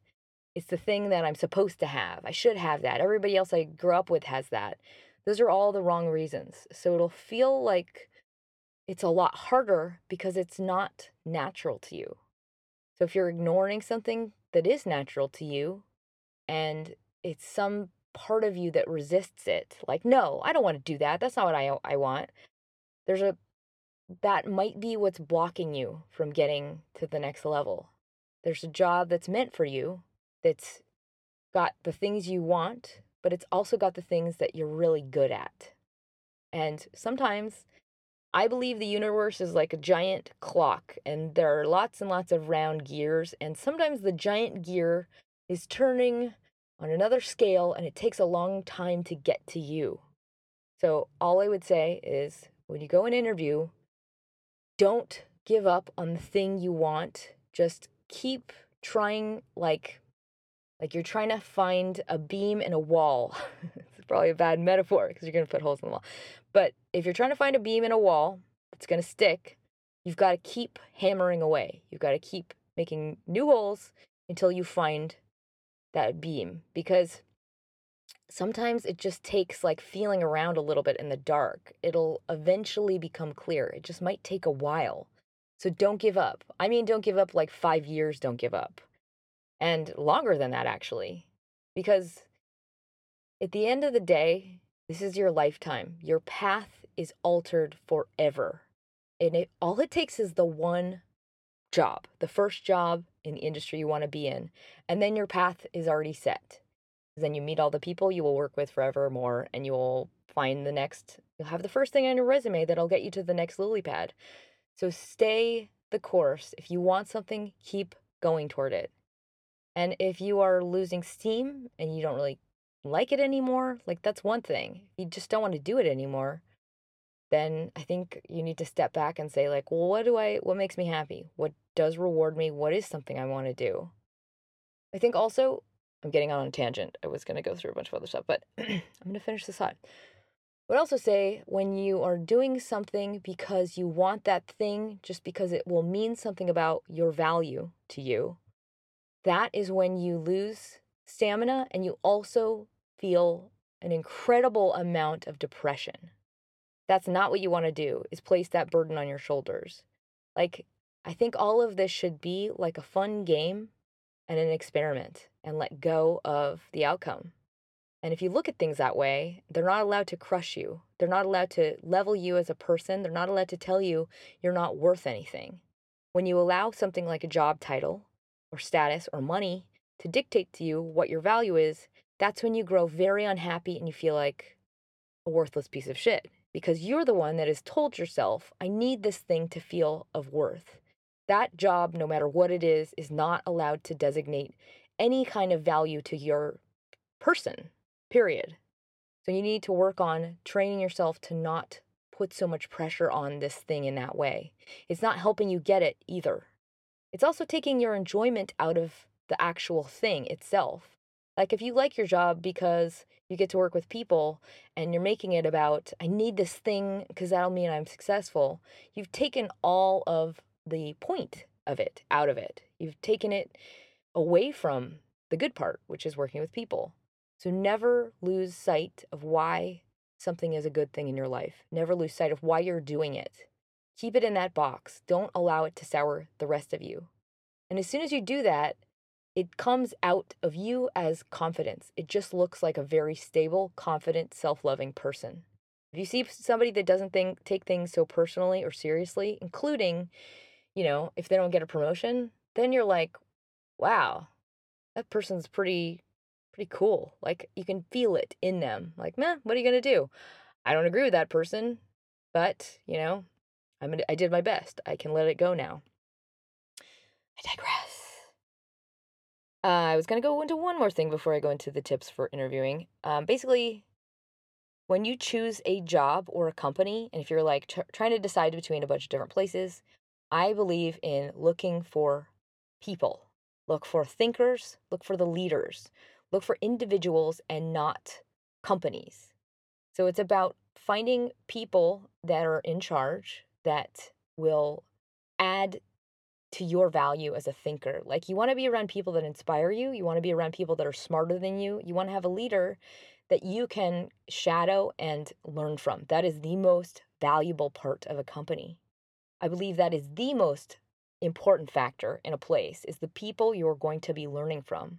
It's the thing that I'm supposed to have. I should have that. Everybody else I grew up with has that. Those are all the wrong reasons. So it'll feel like it's a lot harder because it's not natural to you. So if you're ignoring something that is natural to you and it's some part of you that resists it, like, no, I don't want to do that. That's not what I, I want. There's a that might be what's blocking you from getting to the next level. There's a job that's meant for you that's got the things you want, but it's also got the things that you're really good at. And sometimes I believe the universe is like a giant clock, and there are lots and lots of round gears, and sometimes the giant gear is turning on another scale, and it takes a long time to get to you. So, all I would say is when you go and interview, don't give up on the thing you want. Just keep trying like like you're trying to find a beam in a wall. [laughs] it's probably a bad metaphor because you're going to put holes in the wall. But if you're trying to find a beam in a wall that's going to stick, you've got to keep hammering away. You've got to keep making new holes until you find that beam because sometimes it just takes like feeling around a little bit in the dark. It'll eventually become clear. It just might take a while. So don't give up. I mean, don't give up like five years, don't give up. And longer than that, actually. Because at the end of the day, this is your lifetime. Your path is altered forever. And it, all it takes is the one job, the first job in the industry you want to be in. And then your path is already set then you meet all the people you will work with forevermore and you will find the next you'll have the first thing on your resume that'll get you to the next lily pad so stay the course if you want something keep going toward it and if you are losing steam and you don't really like it anymore like that's one thing you just don't want to do it anymore then i think you need to step back and say like well what do i what makes me happy what does reward me what is something i want to do i think also I'm getting on a tangent. I was going to go through a bunch of other stuff, but [clears throat] I'm going to finish this thought. Would also say when you are doing something because you want that thing, just because it will mean something about your value to you, that is when you lose stamina and you also feel an incredible amount of depression. That's not what you want to do, is place that burden on your shoulders. Like, I think all of this should be like a fun game and an experiment and let go of the outcome. And if you look at things that way, they're not allowed to crush you. They're not allowed to level you as a person. They're not allowed to tell you you're not worth anything. When you allow something like a job title or status or money to dictate to you what your value is, that's when you grow very unhappy and you feel like a worthless piece of shit because you're the one that has told yourself, I need this thing to feel of worth. That job, no matter what it is, is not allowed to designate any kind of value to your person, period. So you need to work on training yourself to not put so much pressure on this thing in that way. It's not helping you get it either. It's also taking your enjoyment out of the actual thing itself. Like if you like your job because you get to work with people and you're making it about, I need this thing because that'll mean I'm successful, you've taken all of the point of it out of it. You've taken it away from the good part, which is working with people. So never lose sight of why something is a good thing in your life. Never lose sight of why you're doing it. Keep it in that box. Don't allow it to sour the rest of you. And as soon as you do that, it comes out of you as confidence. It just looks like a very stable, confident, self loving person. If you see somebody that doesn't think, take things so personally or seriously, including, you know, if they don't get a promotion, then you're like, wow, that person's pretty, pretty cool. Like you can feel it in them. Like, meh, what are you going to do? I don't agree with that person, but, you know, I'm I did my best. I can let it go now. I digress. Uh, I was going to go into one more thing before I go into the tips for interviewing. Um, basically, when you choose a job or a company, and if you're like tr- trying to decide between a bunch of different places, I believe in looking for people. Look for thinkers, look for the leaders, look for individuals and not companies. So it's about finding people that are in charge that will add to your value as a thinker. Like you want to be around people that inspire you, you want to be around people that are smarter than you, you want to have a leader that you can shadow and learn from. That is the most valuable part of a company. I believe that is the most important factor in a place is the people you're going to be learning from.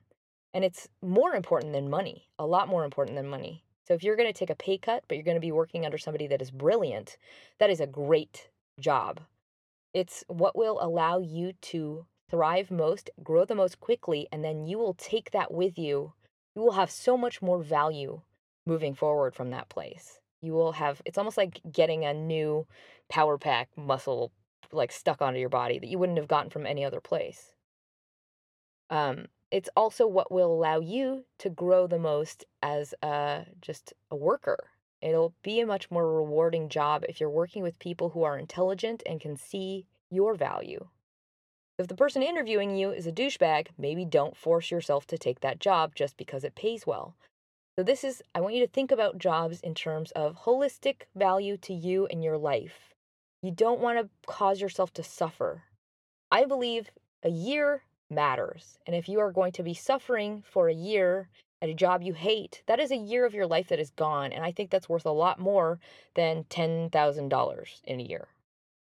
And it's more important than money, a lot more important than money. So if you're going to take a pay cut, but you're going to be working under somebody that is brilliant, that is a great job. It's what will allow you to thrive most, grow the most quickly, and then you will take that with you. You will have so much more value moving forward from that place. You will have, it's almost like getting a new power pack muscle like stuck onto your body that you wouldn't have gotten from any other place. Um, it's also what will allow you to grow the most as a, just a worker. It'll be a much more rewarding job if you're working with people who are intelligent and can see your value. If the person interviewing you is a douchebag, maybe don't force yourself to take that job just because it pays well. So, this is, I want you to think about jobs in terms of holistic value to you and your life. You don't want to cause yourself to suffer. I believe a year matters. And if you are going to be suffering for a year at a job you hate, that is a year of your life that is gone. And I think that's worth a lot more than $10,000 in a year.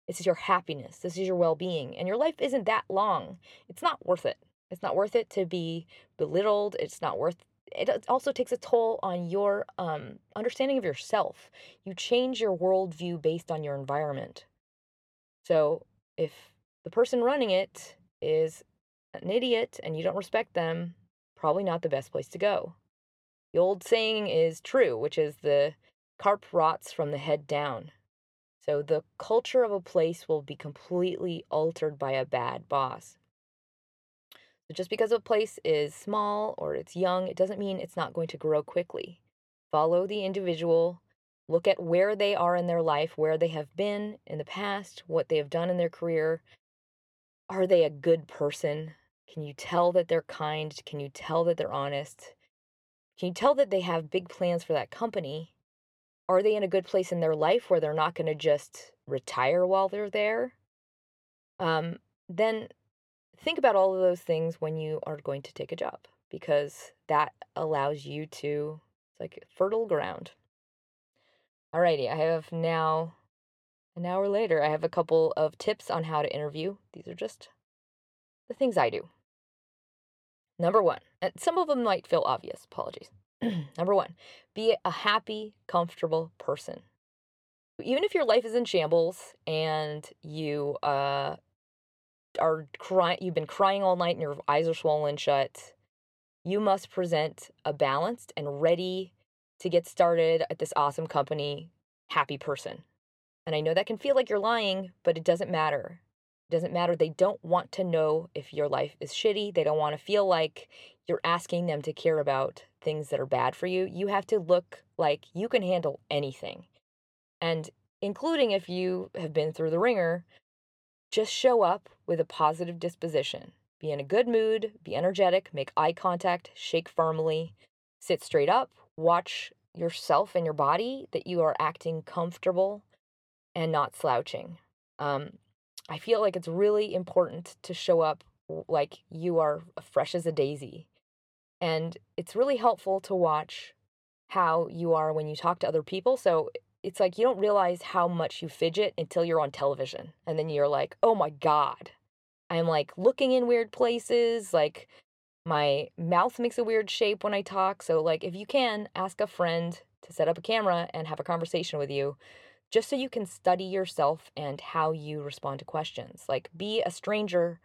This is your happiness. This is your well being. And your life isn't that long. It's not worth it. It's not worth it to be belittled. It's not worth it also takes a toll on your um, understanding of yourself. You change your worldview based on your environment. So if the person running it is an idiot and you don't respect them, probably not the best place to go. The old saying is true, which is the carp rots from the head down. So the culture of a place will be completely altered by a bad boss. So just because a place is small or it's young, it doesn't mean it's not going to grow quickly. Follow the individual, look at where they are in their life, where they have been in the past, what they have done in their career. Are they a good person? Can you tell that they're kind? Can you tell that they're honest? Can you tell that they have big plans for that company? Are they in a good place in their life where they're not going to just retire while they're there? Um, then think about all of those things when you are going to take a job because that allows you to, it's like fertile ground. Alrighty, I have now, an hour later, I have a couple of tips on how to interview. These are just the things I do. Number one, and some of them might feel obvious, apologies. [clears throat] Number one, be a happy, comfortable person. Even if your life is in shambles and you uh, are crying, you've been crying all night and your eyes are swollen shut, you must present a balanced and ready to get started at this awesome company, happy person. And I know that can feel like you're lying, but it doesn't matter. Doesn't matter. They don't want to know if your life is shitty. They don't want to feel like you're asking them to care about things that are bad for you. You have to look like you can handle anything. And including if you have been through the wringer, just show up with a positive disposition. Be in a good mood, be energetic, make eye contact, shake firmly, sit straight up, watch yourself and your body that you are acting comfortable and not slouching. Um, I feel like it's really important to show up like you are fresh as a daisy. And it's really helpful to watch how you are when you talk to other people. So it's like you don't realize how much you fidget until you're on television. And then you're like, oh my God, I'm like looking in weird places, like my mouth makes a weird shape when I talk. So, like, if you can, ask a friend to set up a camera and have a conversation with you just so you can study yourself and how you respond to questions. Like, be a stranger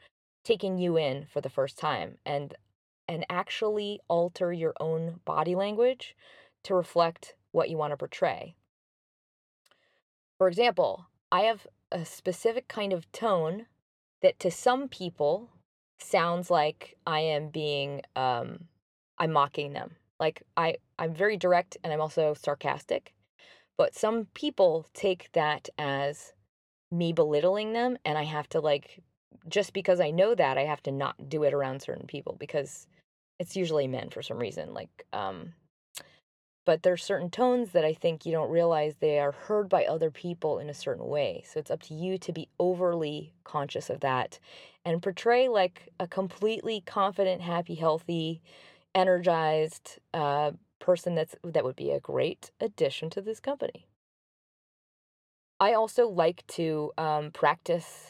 taking you in for the first time and and actually alter your own body language to reflect what you want to portray. For example, I have a specific kind of tone that to some people sounds like I am being um I'm mocking them. Like I I'm very direct and I'm also sarcastic. But some people take that as me belittling them and I have to like just because I know that I have to not do it around certain people because it's usually men for some reason like um but there's certain tones that I think you don't realize they are heard by other people in a certain way. So it's up to you to be overly conscious of that and portray like a completely confident, happy, healthy, energized uh, person that's that would be a great addition to this company. I also like to um, practice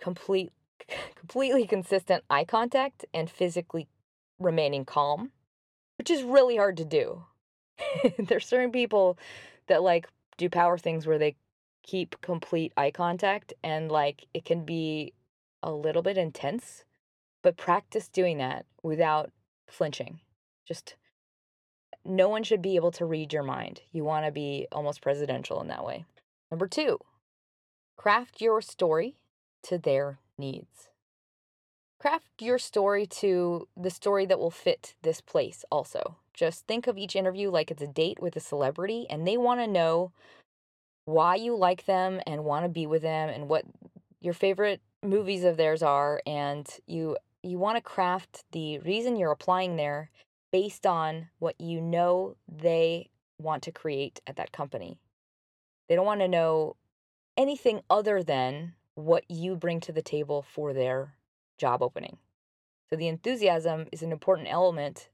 complete, [laughs] completely consistent eye contact and physically remaining calm, which is really hard to do. [laughs] There's certain people that like do power things where they keep complete eye contact and like it can be a little bit intense, but practice doing that without flinching. Just no one should be able to read your mind. You want to be almost presidential in that way. Number two, craft your story to their needs. Craft your story to the story that will fit this place also. Just think of each interview like it's a date with a celebrity and they want to know why you like them and want to be with them and what your favorite movies of theirs are and you you want to craft the reason you're applying there based on what you know they want to create at that company. They don't want to know anything other than what you bring to the table for their job opening. So the enthusiasm is an important element,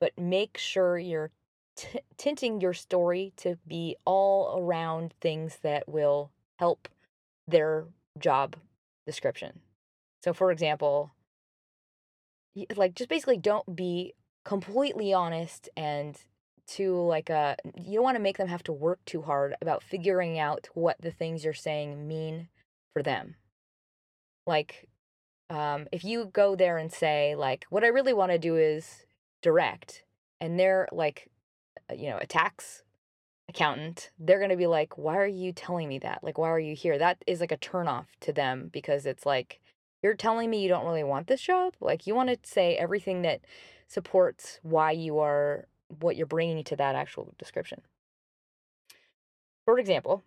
but make sure you're t- tinting your story to be all around things that will help their job description. So, for example, like just basically don't be completely honest and to like a uh, you don't want to make them have to work too hard about figuring out what the things you're saying mean for them. Like um, if you go there and say like what I really want to do is direct and they're like uh, you know a tax accountant they're going to be like why are you telling me that? Like why are you here? That is like a turnoff to them because it's like you're telling me you don't really want this job? Like you want to say everything that supports why you are what you're bringing to that actual description for example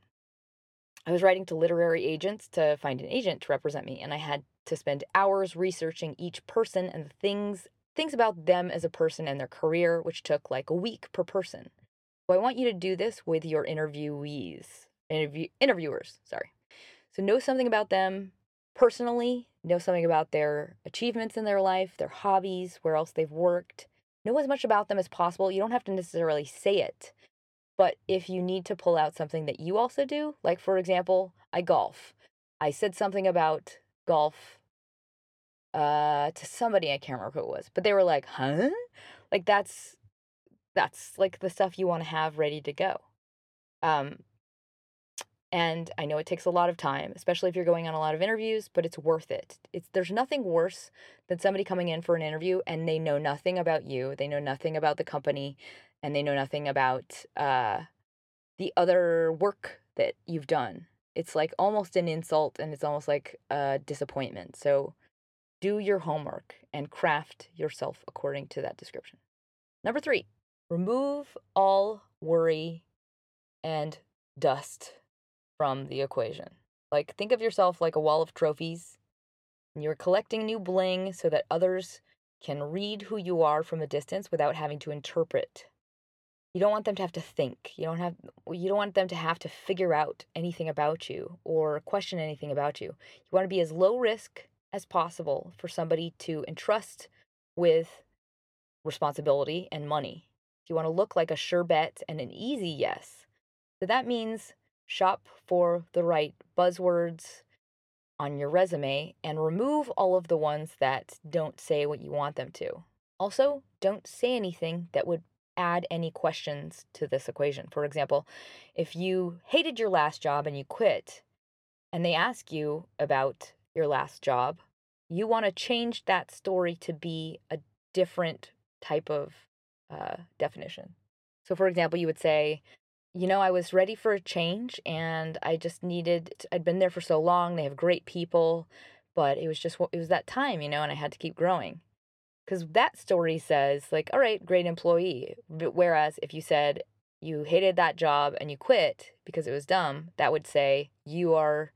i was writing to literary agents to find an agent to represent me and i had to spend hours researching each person and the things things about them as a person and their career which took like a week per person so I want you to do this with your interviewees, interview, interviewers, sorry. So know something about them personally, know something about their achievements in their life, their hobbies, where else they've worked. Know as much about them as possible. You don't have to necessarily say it. But if you need to pull out something that you also do, like for example, I golf. I said something about golf uh, to somebody, I can't remember who it was, but they were like, huh? Like that's that's like the stuff you want to have ready to go. Um, and I know it takes a lot of time, especially if you're going on a lot of interviews, but it's worth it. It's there's nothing worse than somebody coming in for an interview and they know nothing about you, they know nothing about the company, and they know nothing about uh, the other work that you've done. It's like almost an insult and it's almost like a disappointment. So do your homework and craft yourself according to that description. Number three, Remove all worry and dust from the equation. Like, think of yourself like a wall of trophies, you're collecting new bling so that others can read who you are from a distance without having to interpret. You don't want them to have to think. You don't have you don't want them to have to figure out anything about you or question anything about you. You want to be as low risk as possible for somebody to entrust with responsibility and money you want to look like a sure bet and an easy yes. So that means shop for the right buzzwords, on your resume and remove all of the ones that don't say what you want them to. Also, don't say anything that would add any questions to this equation. For example, if you hated your last job and you quit, and they ask you about your last job, you want to change that story to be a different type of uh, definition. So, for example, you would say, you know, I was ready for a change and I just needed, I'd been there for so long. They have great people, but it was just, it was that time, you know, and I had to keep growing. Because that story says, like, all right, great employee. Whereas if you said you hated that job and you quit because it was dumb, that would say you are,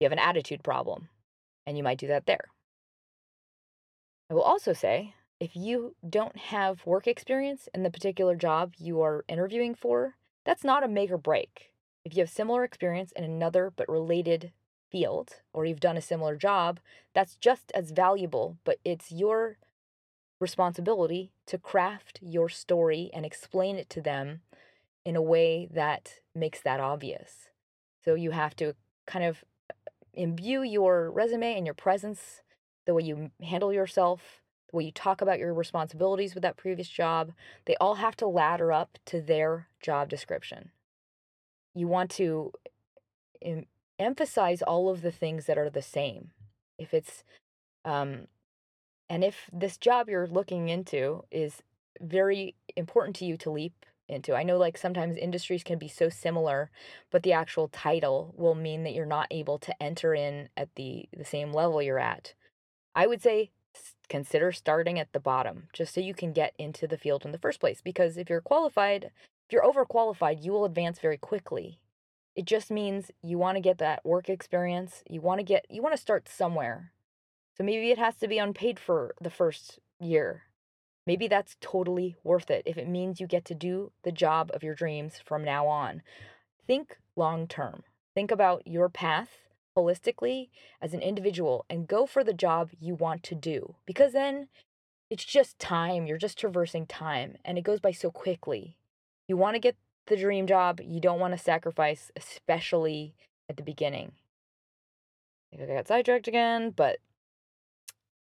you have an attitude problem. And you might do that there. I will also say if you don't have work experience in the particular job you are interviewing for, that's not a make or break. If you have similar experience in another but related field, or you've done a similar job, that's just as valuable, but it's your responsibility to craft your story and explain it to them in a way that makes that obvious. So you have to kind of uh, imbue your resume and your presence, the way you handle yourself, the way you talk about your responsibilities with that previous job, they all have to ladder up to their job description. You want to em- emphasize all of the things that are the same. If it's, um, and if this job you're looking into is very important to you to leap into. I know like sometimes industries can be so similar, but the actual title will mean that you're not able to enter in at the the same level you're at. I would say consider starting at the bottom just so you can get into the field in the first place. Because if you're qualified, if you're overqualified, you will advance very quickly. It just means you want to get that work experience. You want to get, you want to start somewhere. So maybe it has to be unpaid for the first year. Maybe that's totally worth it if it means you get to do the job of your dreams from now on. Think long term. Think about your path holistically as an individual and go for the job you want to do because then it's just time. You're just traversing time and it goes by so quickly. You want to get the dream job, you don't want to sacrifice, especially at the beginning. I got sidetracked again, but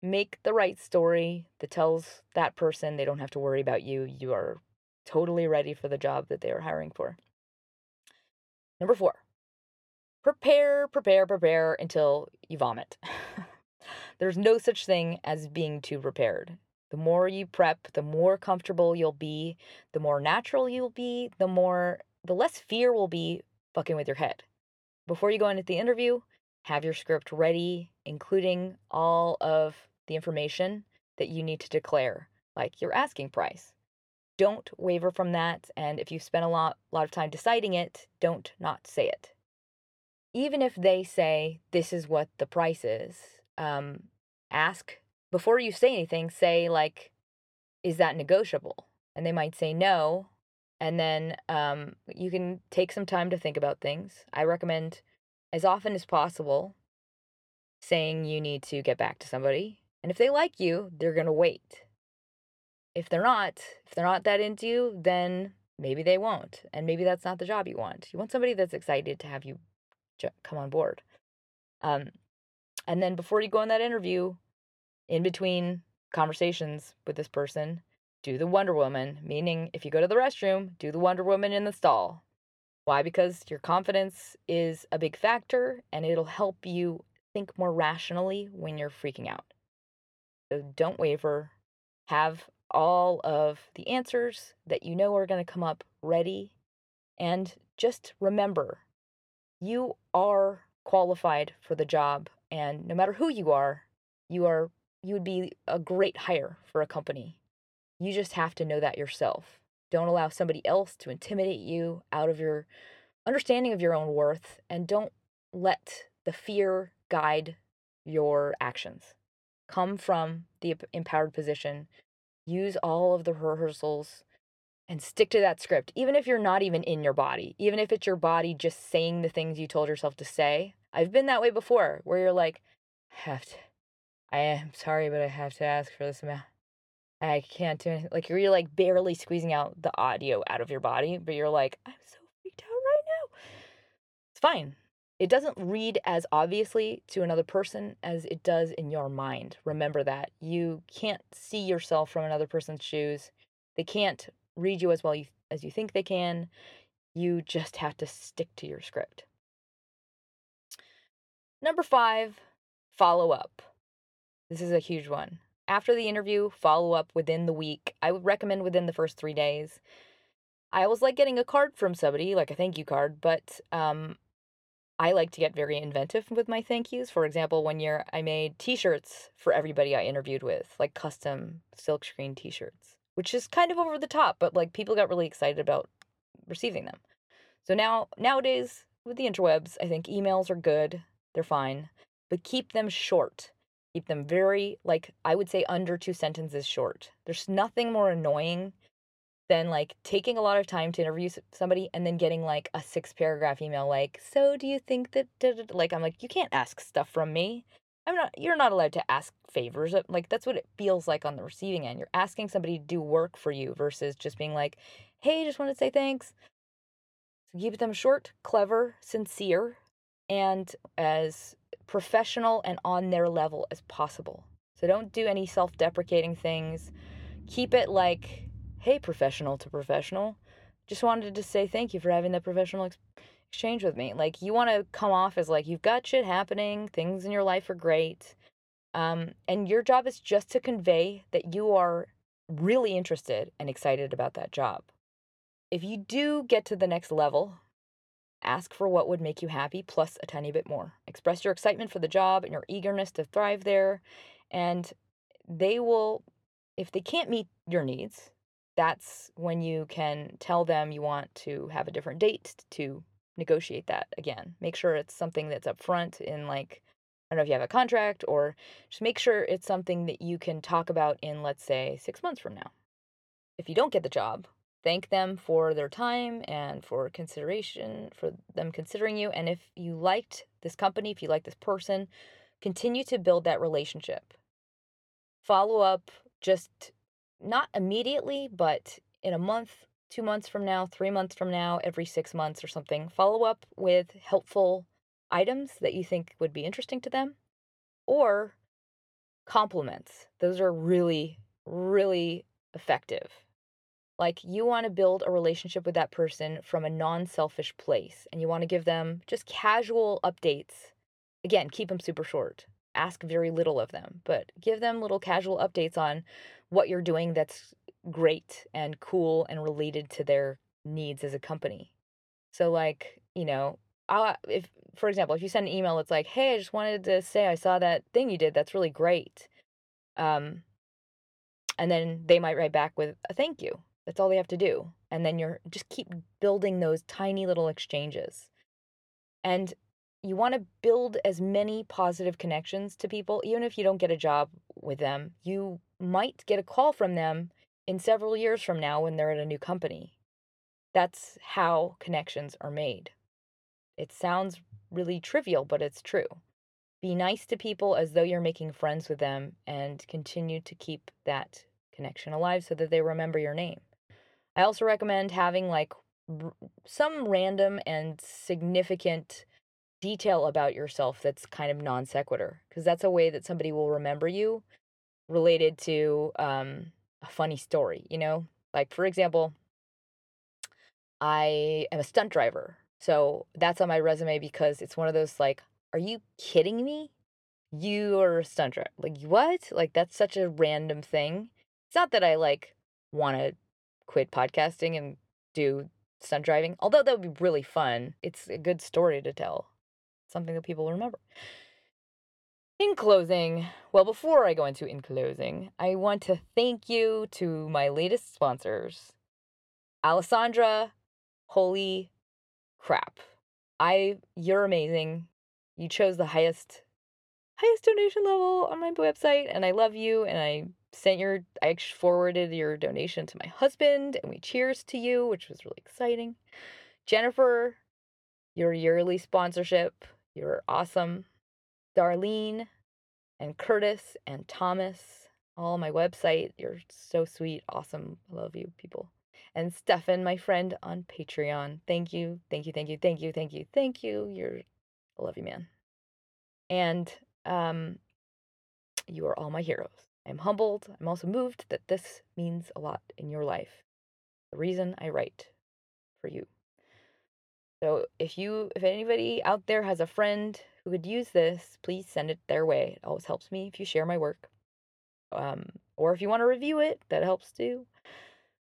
make the right story that tells that person they don't have to worry about you. You are totally ready for the job that they are hiring for. Number four, prepare, prepare, prepare until you vomit. [laughs] There's no such thing as being too prepared. The more you prep, the more comfortable you'll be, the more natural you'll be, the more the less fear will be fucking with your head. Before you go into the interview, have your script ready, including all of the information that you need to declare, like your asking price. Don't waver from that, and if you've spent a lot, lot of time deciding it, don't not say it even if they say this is what the price is, um, ask before you say anything, say, like, is that negotiable? And they might say no. And then um, you can take some time to think about things. I recommend, as often as possible, saying you need to get back to somebody. And if they like you, they're going to wait. If they're not, if they're not that into you, then maybe they won't. And maybe that's not the job you want. You want somebody that's excited to have you come on board. Um, and then before you go on that interview, in between conversations with this person, do the Wonder Woman, meaning if you go to the restroom, do the Wonder Woman in the stall. Why? Because your confidence is a big factor and it'll help you think more rationally when you're freaking out. So don't waver. Have all of the answers that you know are going to come up ready. And just remember you are qualified for the job and no matter who you are you are you would be a great hire for a company. You just have to know that yourself. Don't allow somebody else to intimidate you out of your understanding of your own worth and don't let the fear guide your actions. Come from the empowered position. Use all of the rehearsals and stick to that script, even if you're not even in your body, even if it's your body just saying the things you told yourself to say. I've been that way before where you're like, I have to, I am sorry, but I have to ask for this amount. I can't do anything. Like you're like barely squeezing out the audio out of your body, but you're like, I'm so freaked out right now. It's fine. it doesn't read as obviously to another person as it does in your mind. Remember that. You can't see yourself from another person's shoes. They can't read you as well as you think they can. You just have to stick to your script. Number five, follow up. This is a huge one. After the interview, follow up within the week. I would recommend within the first three days. I always like getting a card from somebody, like a thank you card, but um, I like to get very inventive with my thank yous. For example, one year I made t shirts for everybody I interviewed with, like custom silkscreen t shirts, which is kind of over the top, but like people got really excited about receiving them. So now, nowadays, with the interwebs, I think emails are good, they're fine, but keep them short. Keep them very, like, I would say under two sentences short. There's nothing more annoying than like taking a lot of time to interview somebody and then getting like a six paragraph email like so do you think that like i'm like you can't ask stuff from me i'm not you're not allowed to ask favors uh, like that's what it feels like on the receiving end. You're asking somebody to do work for you versus just being like hey just want to say thanks. So keep them short clever sincere and as professional and on their level as possible. So don't do any self-deprecating things. Keep it like hey, professional to professional, just wanted to say thank you for having that professional ex- exchange with me. Like, you want to come off as like, you've got shit happening, things in your life are great. Um, and your job is just to convey that you are really interested and excited about that job. If you do get to the next level, ask for what would make you happy plus a tiny bit more. Express your excitement for the job and your eagerness to thrive there. And they will, if they can't meet your needs, that's when you can tell them you want to have a different date to negotiate that again. Make sure it's something that's upfront in like I don't know if you have a contract or just make sure it's something that you can talk about in let's say 6 months from now. If you don't get the job, thank them for their time and for consideration for them considering you and if you liked this company, if you like this person, continue to build that relationship. Follow up just not immediately, but in a month, two months from now, three months from now, every six months or something, follow up with helpful items that you think would be interesting to them or compliments. Those are really, really effective. Like you want to build a relationship with that person from a non selfish place and you want to give them just casual updates. Again, keep them super short. Ask very little of them, but give them little casual updates on what you're doing that's great and cool and related to their needs as a company. So like, you know, I'll, if for example, if you send an email it's like, "Hey, I just wanted to say I saw that thing you did. That's really great." Um and then they might write back with a thank you. That's all they have to do. And then you're just keep building those tiny little exchanges. And you want to build as many positive connections to people even if you don't get a job with them. You might get a call from them in several years from now when they're at a new company. That's how connections are made. It sounds really trivial, but it's true. Be nice to people as though you're making friends with them and continue to keep that connection alive so that they remember your name. I also recommend having like r- some random and significant detail about yourself that's kind of non sequitur because that's a way that somebody will remember you related to um, a funny story, you know? Like, for example, I am a stunt driver. So that's on my resume because it's one of those like, are you kidding me? You are a stunt driver. Like, what? Like, that's such a random thing. It's not that I like want to quit podcasting and do stunt driving, although that would be really fun. It's a good story to tell, something that people remember. In closing, well, before I go into in closing, I want to thank you to my latest sponsors. Alessandra, holy crap. I you're amazing. You chose the highest highest donation level on my website and I love you and I sent your I forwarded your donation to my husband and we cheers to you, which was really exciting. Jennifer, your yearly sponsorship, you're awesome. Darlene and Curtis and Thomas, all my website. You're so sweet, awesome. I love you, people. And Stefan, my friend on Patreon. Thank you, thank you, thank you, thank you, thank you, thank you. You're I love you, man. And um, you are all my heroes. I'm humbled. I'm also moved that this means a lot in your life. The reason I write for you. So if you if anybody out there has a friend who could use this, please send it their way. It always helps me if you share my work. Um, or if you want to review it, that helps too.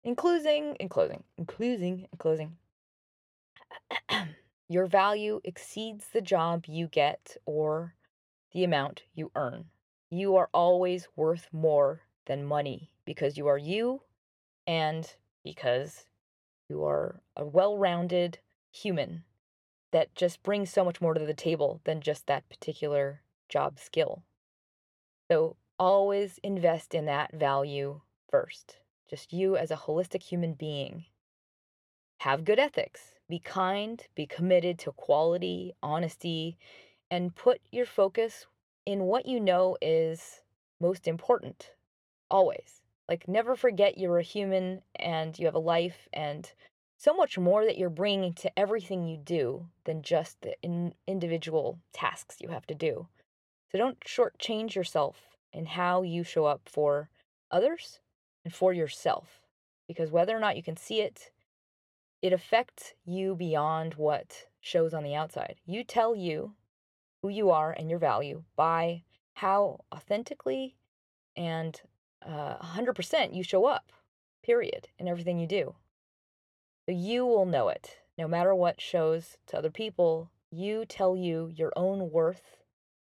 In closing, in closing, in closing, in closing. [clears throat] Your value exceeds the job you get or the amount you earn. You are always worth more than money because you are you and because you are a well rounded human that just brings so much more to the table than just that particular job skill. So always invest in that value first. Just you as a holistic human being. Have good ethics. Be kind, be committed to quality, honesty, and put your focus in what you know is most important. Always. Like, never forget you're a human and you have a life and so much more that you're bringing to everything you do than just the in individual tasks you have to do. So don't shortchange yourself in how you show up for others and for yourself. Because whether or not you can see it, it affects you beyond what shows on the outside. You tell you who you are and your value by how authentically and uh, 100% you show up, period, in everything you do. You will know it. No matter what shows to other people, you tell you your own worth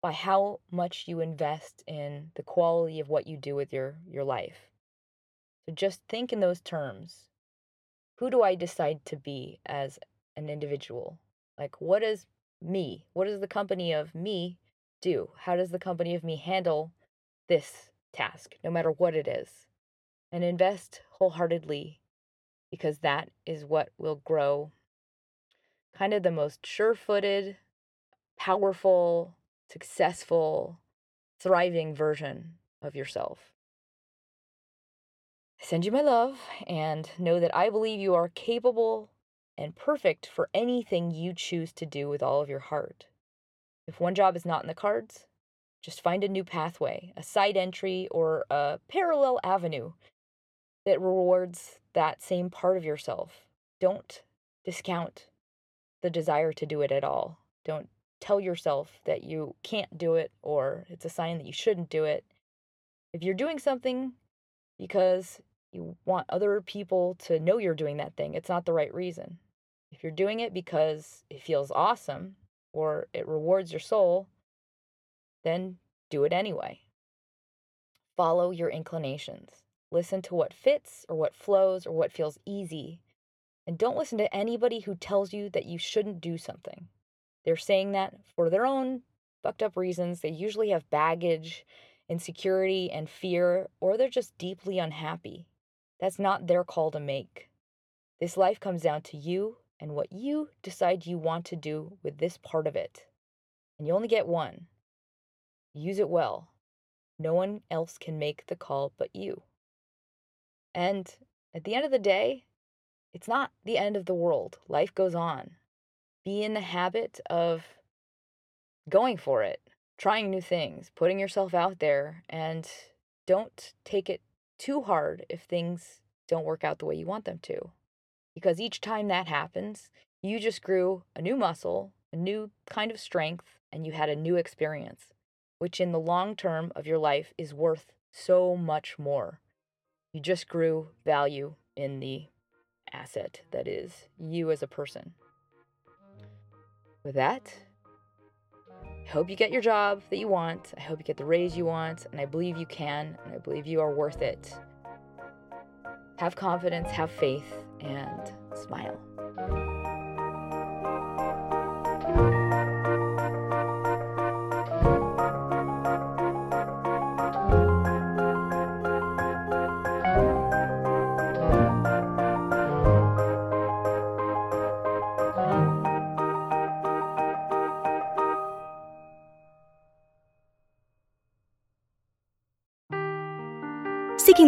by how much you invest in the quality of what you do with your, your life. So just think in those terms. Who do I decide to be as an individual? Like, what is me? What does the company of me do? How does the company of me handle this task, no matter what it is? And invest wholeheartedly because that is what will grow kind of the most sure footed, powerful, successful, thriving version of yourself. I send you my love and know that I believe you are capable and perfect for anything you choose to do with all of your heart. If one job is not in the cards, just find a new pathway, a side entry, or a parallel avenue that rewards that same part of yourself. Don't discount the desire to do it at all. Don't tell yourself that you can't do it or it's a sign that you shouldn't do it. If you're doing something because you want other people to know you're doing that thing, it's not the right reason. If you're doing it because it feels awesome or it rewards your soul, then do it anyway. Follow your inclinations. Listen to what fits or what flows or what feels easy. And don't listen to anybody who tells you that you shouldn't do something. They're saying that for their own fucked up reasons. They usually have baggage, insecurity, and fear, or they're just deeply unhappy. That's not their call to make. This life comes down to you and what you decide you want to do with this part of it. And you only get one. Use it well. No one else can make the call but you. And at the end of the day, it's not the end of the world. Life goes on. Be in the habit of going for it, trying new things, putting yourself out there, and don't take it too hard if things don't work out the way you want them to. Because each time that happens, you just grew a new muscle, a new kind of strength, and you had a new experience, which in the long term of your life is worth so much more you just grew value in the asset that is you as a person. With that, I hope you get your job that you want. I hope you get the raise you want. And I believe you can. And I believe you are worth it. Have confidence, have faith, and smile.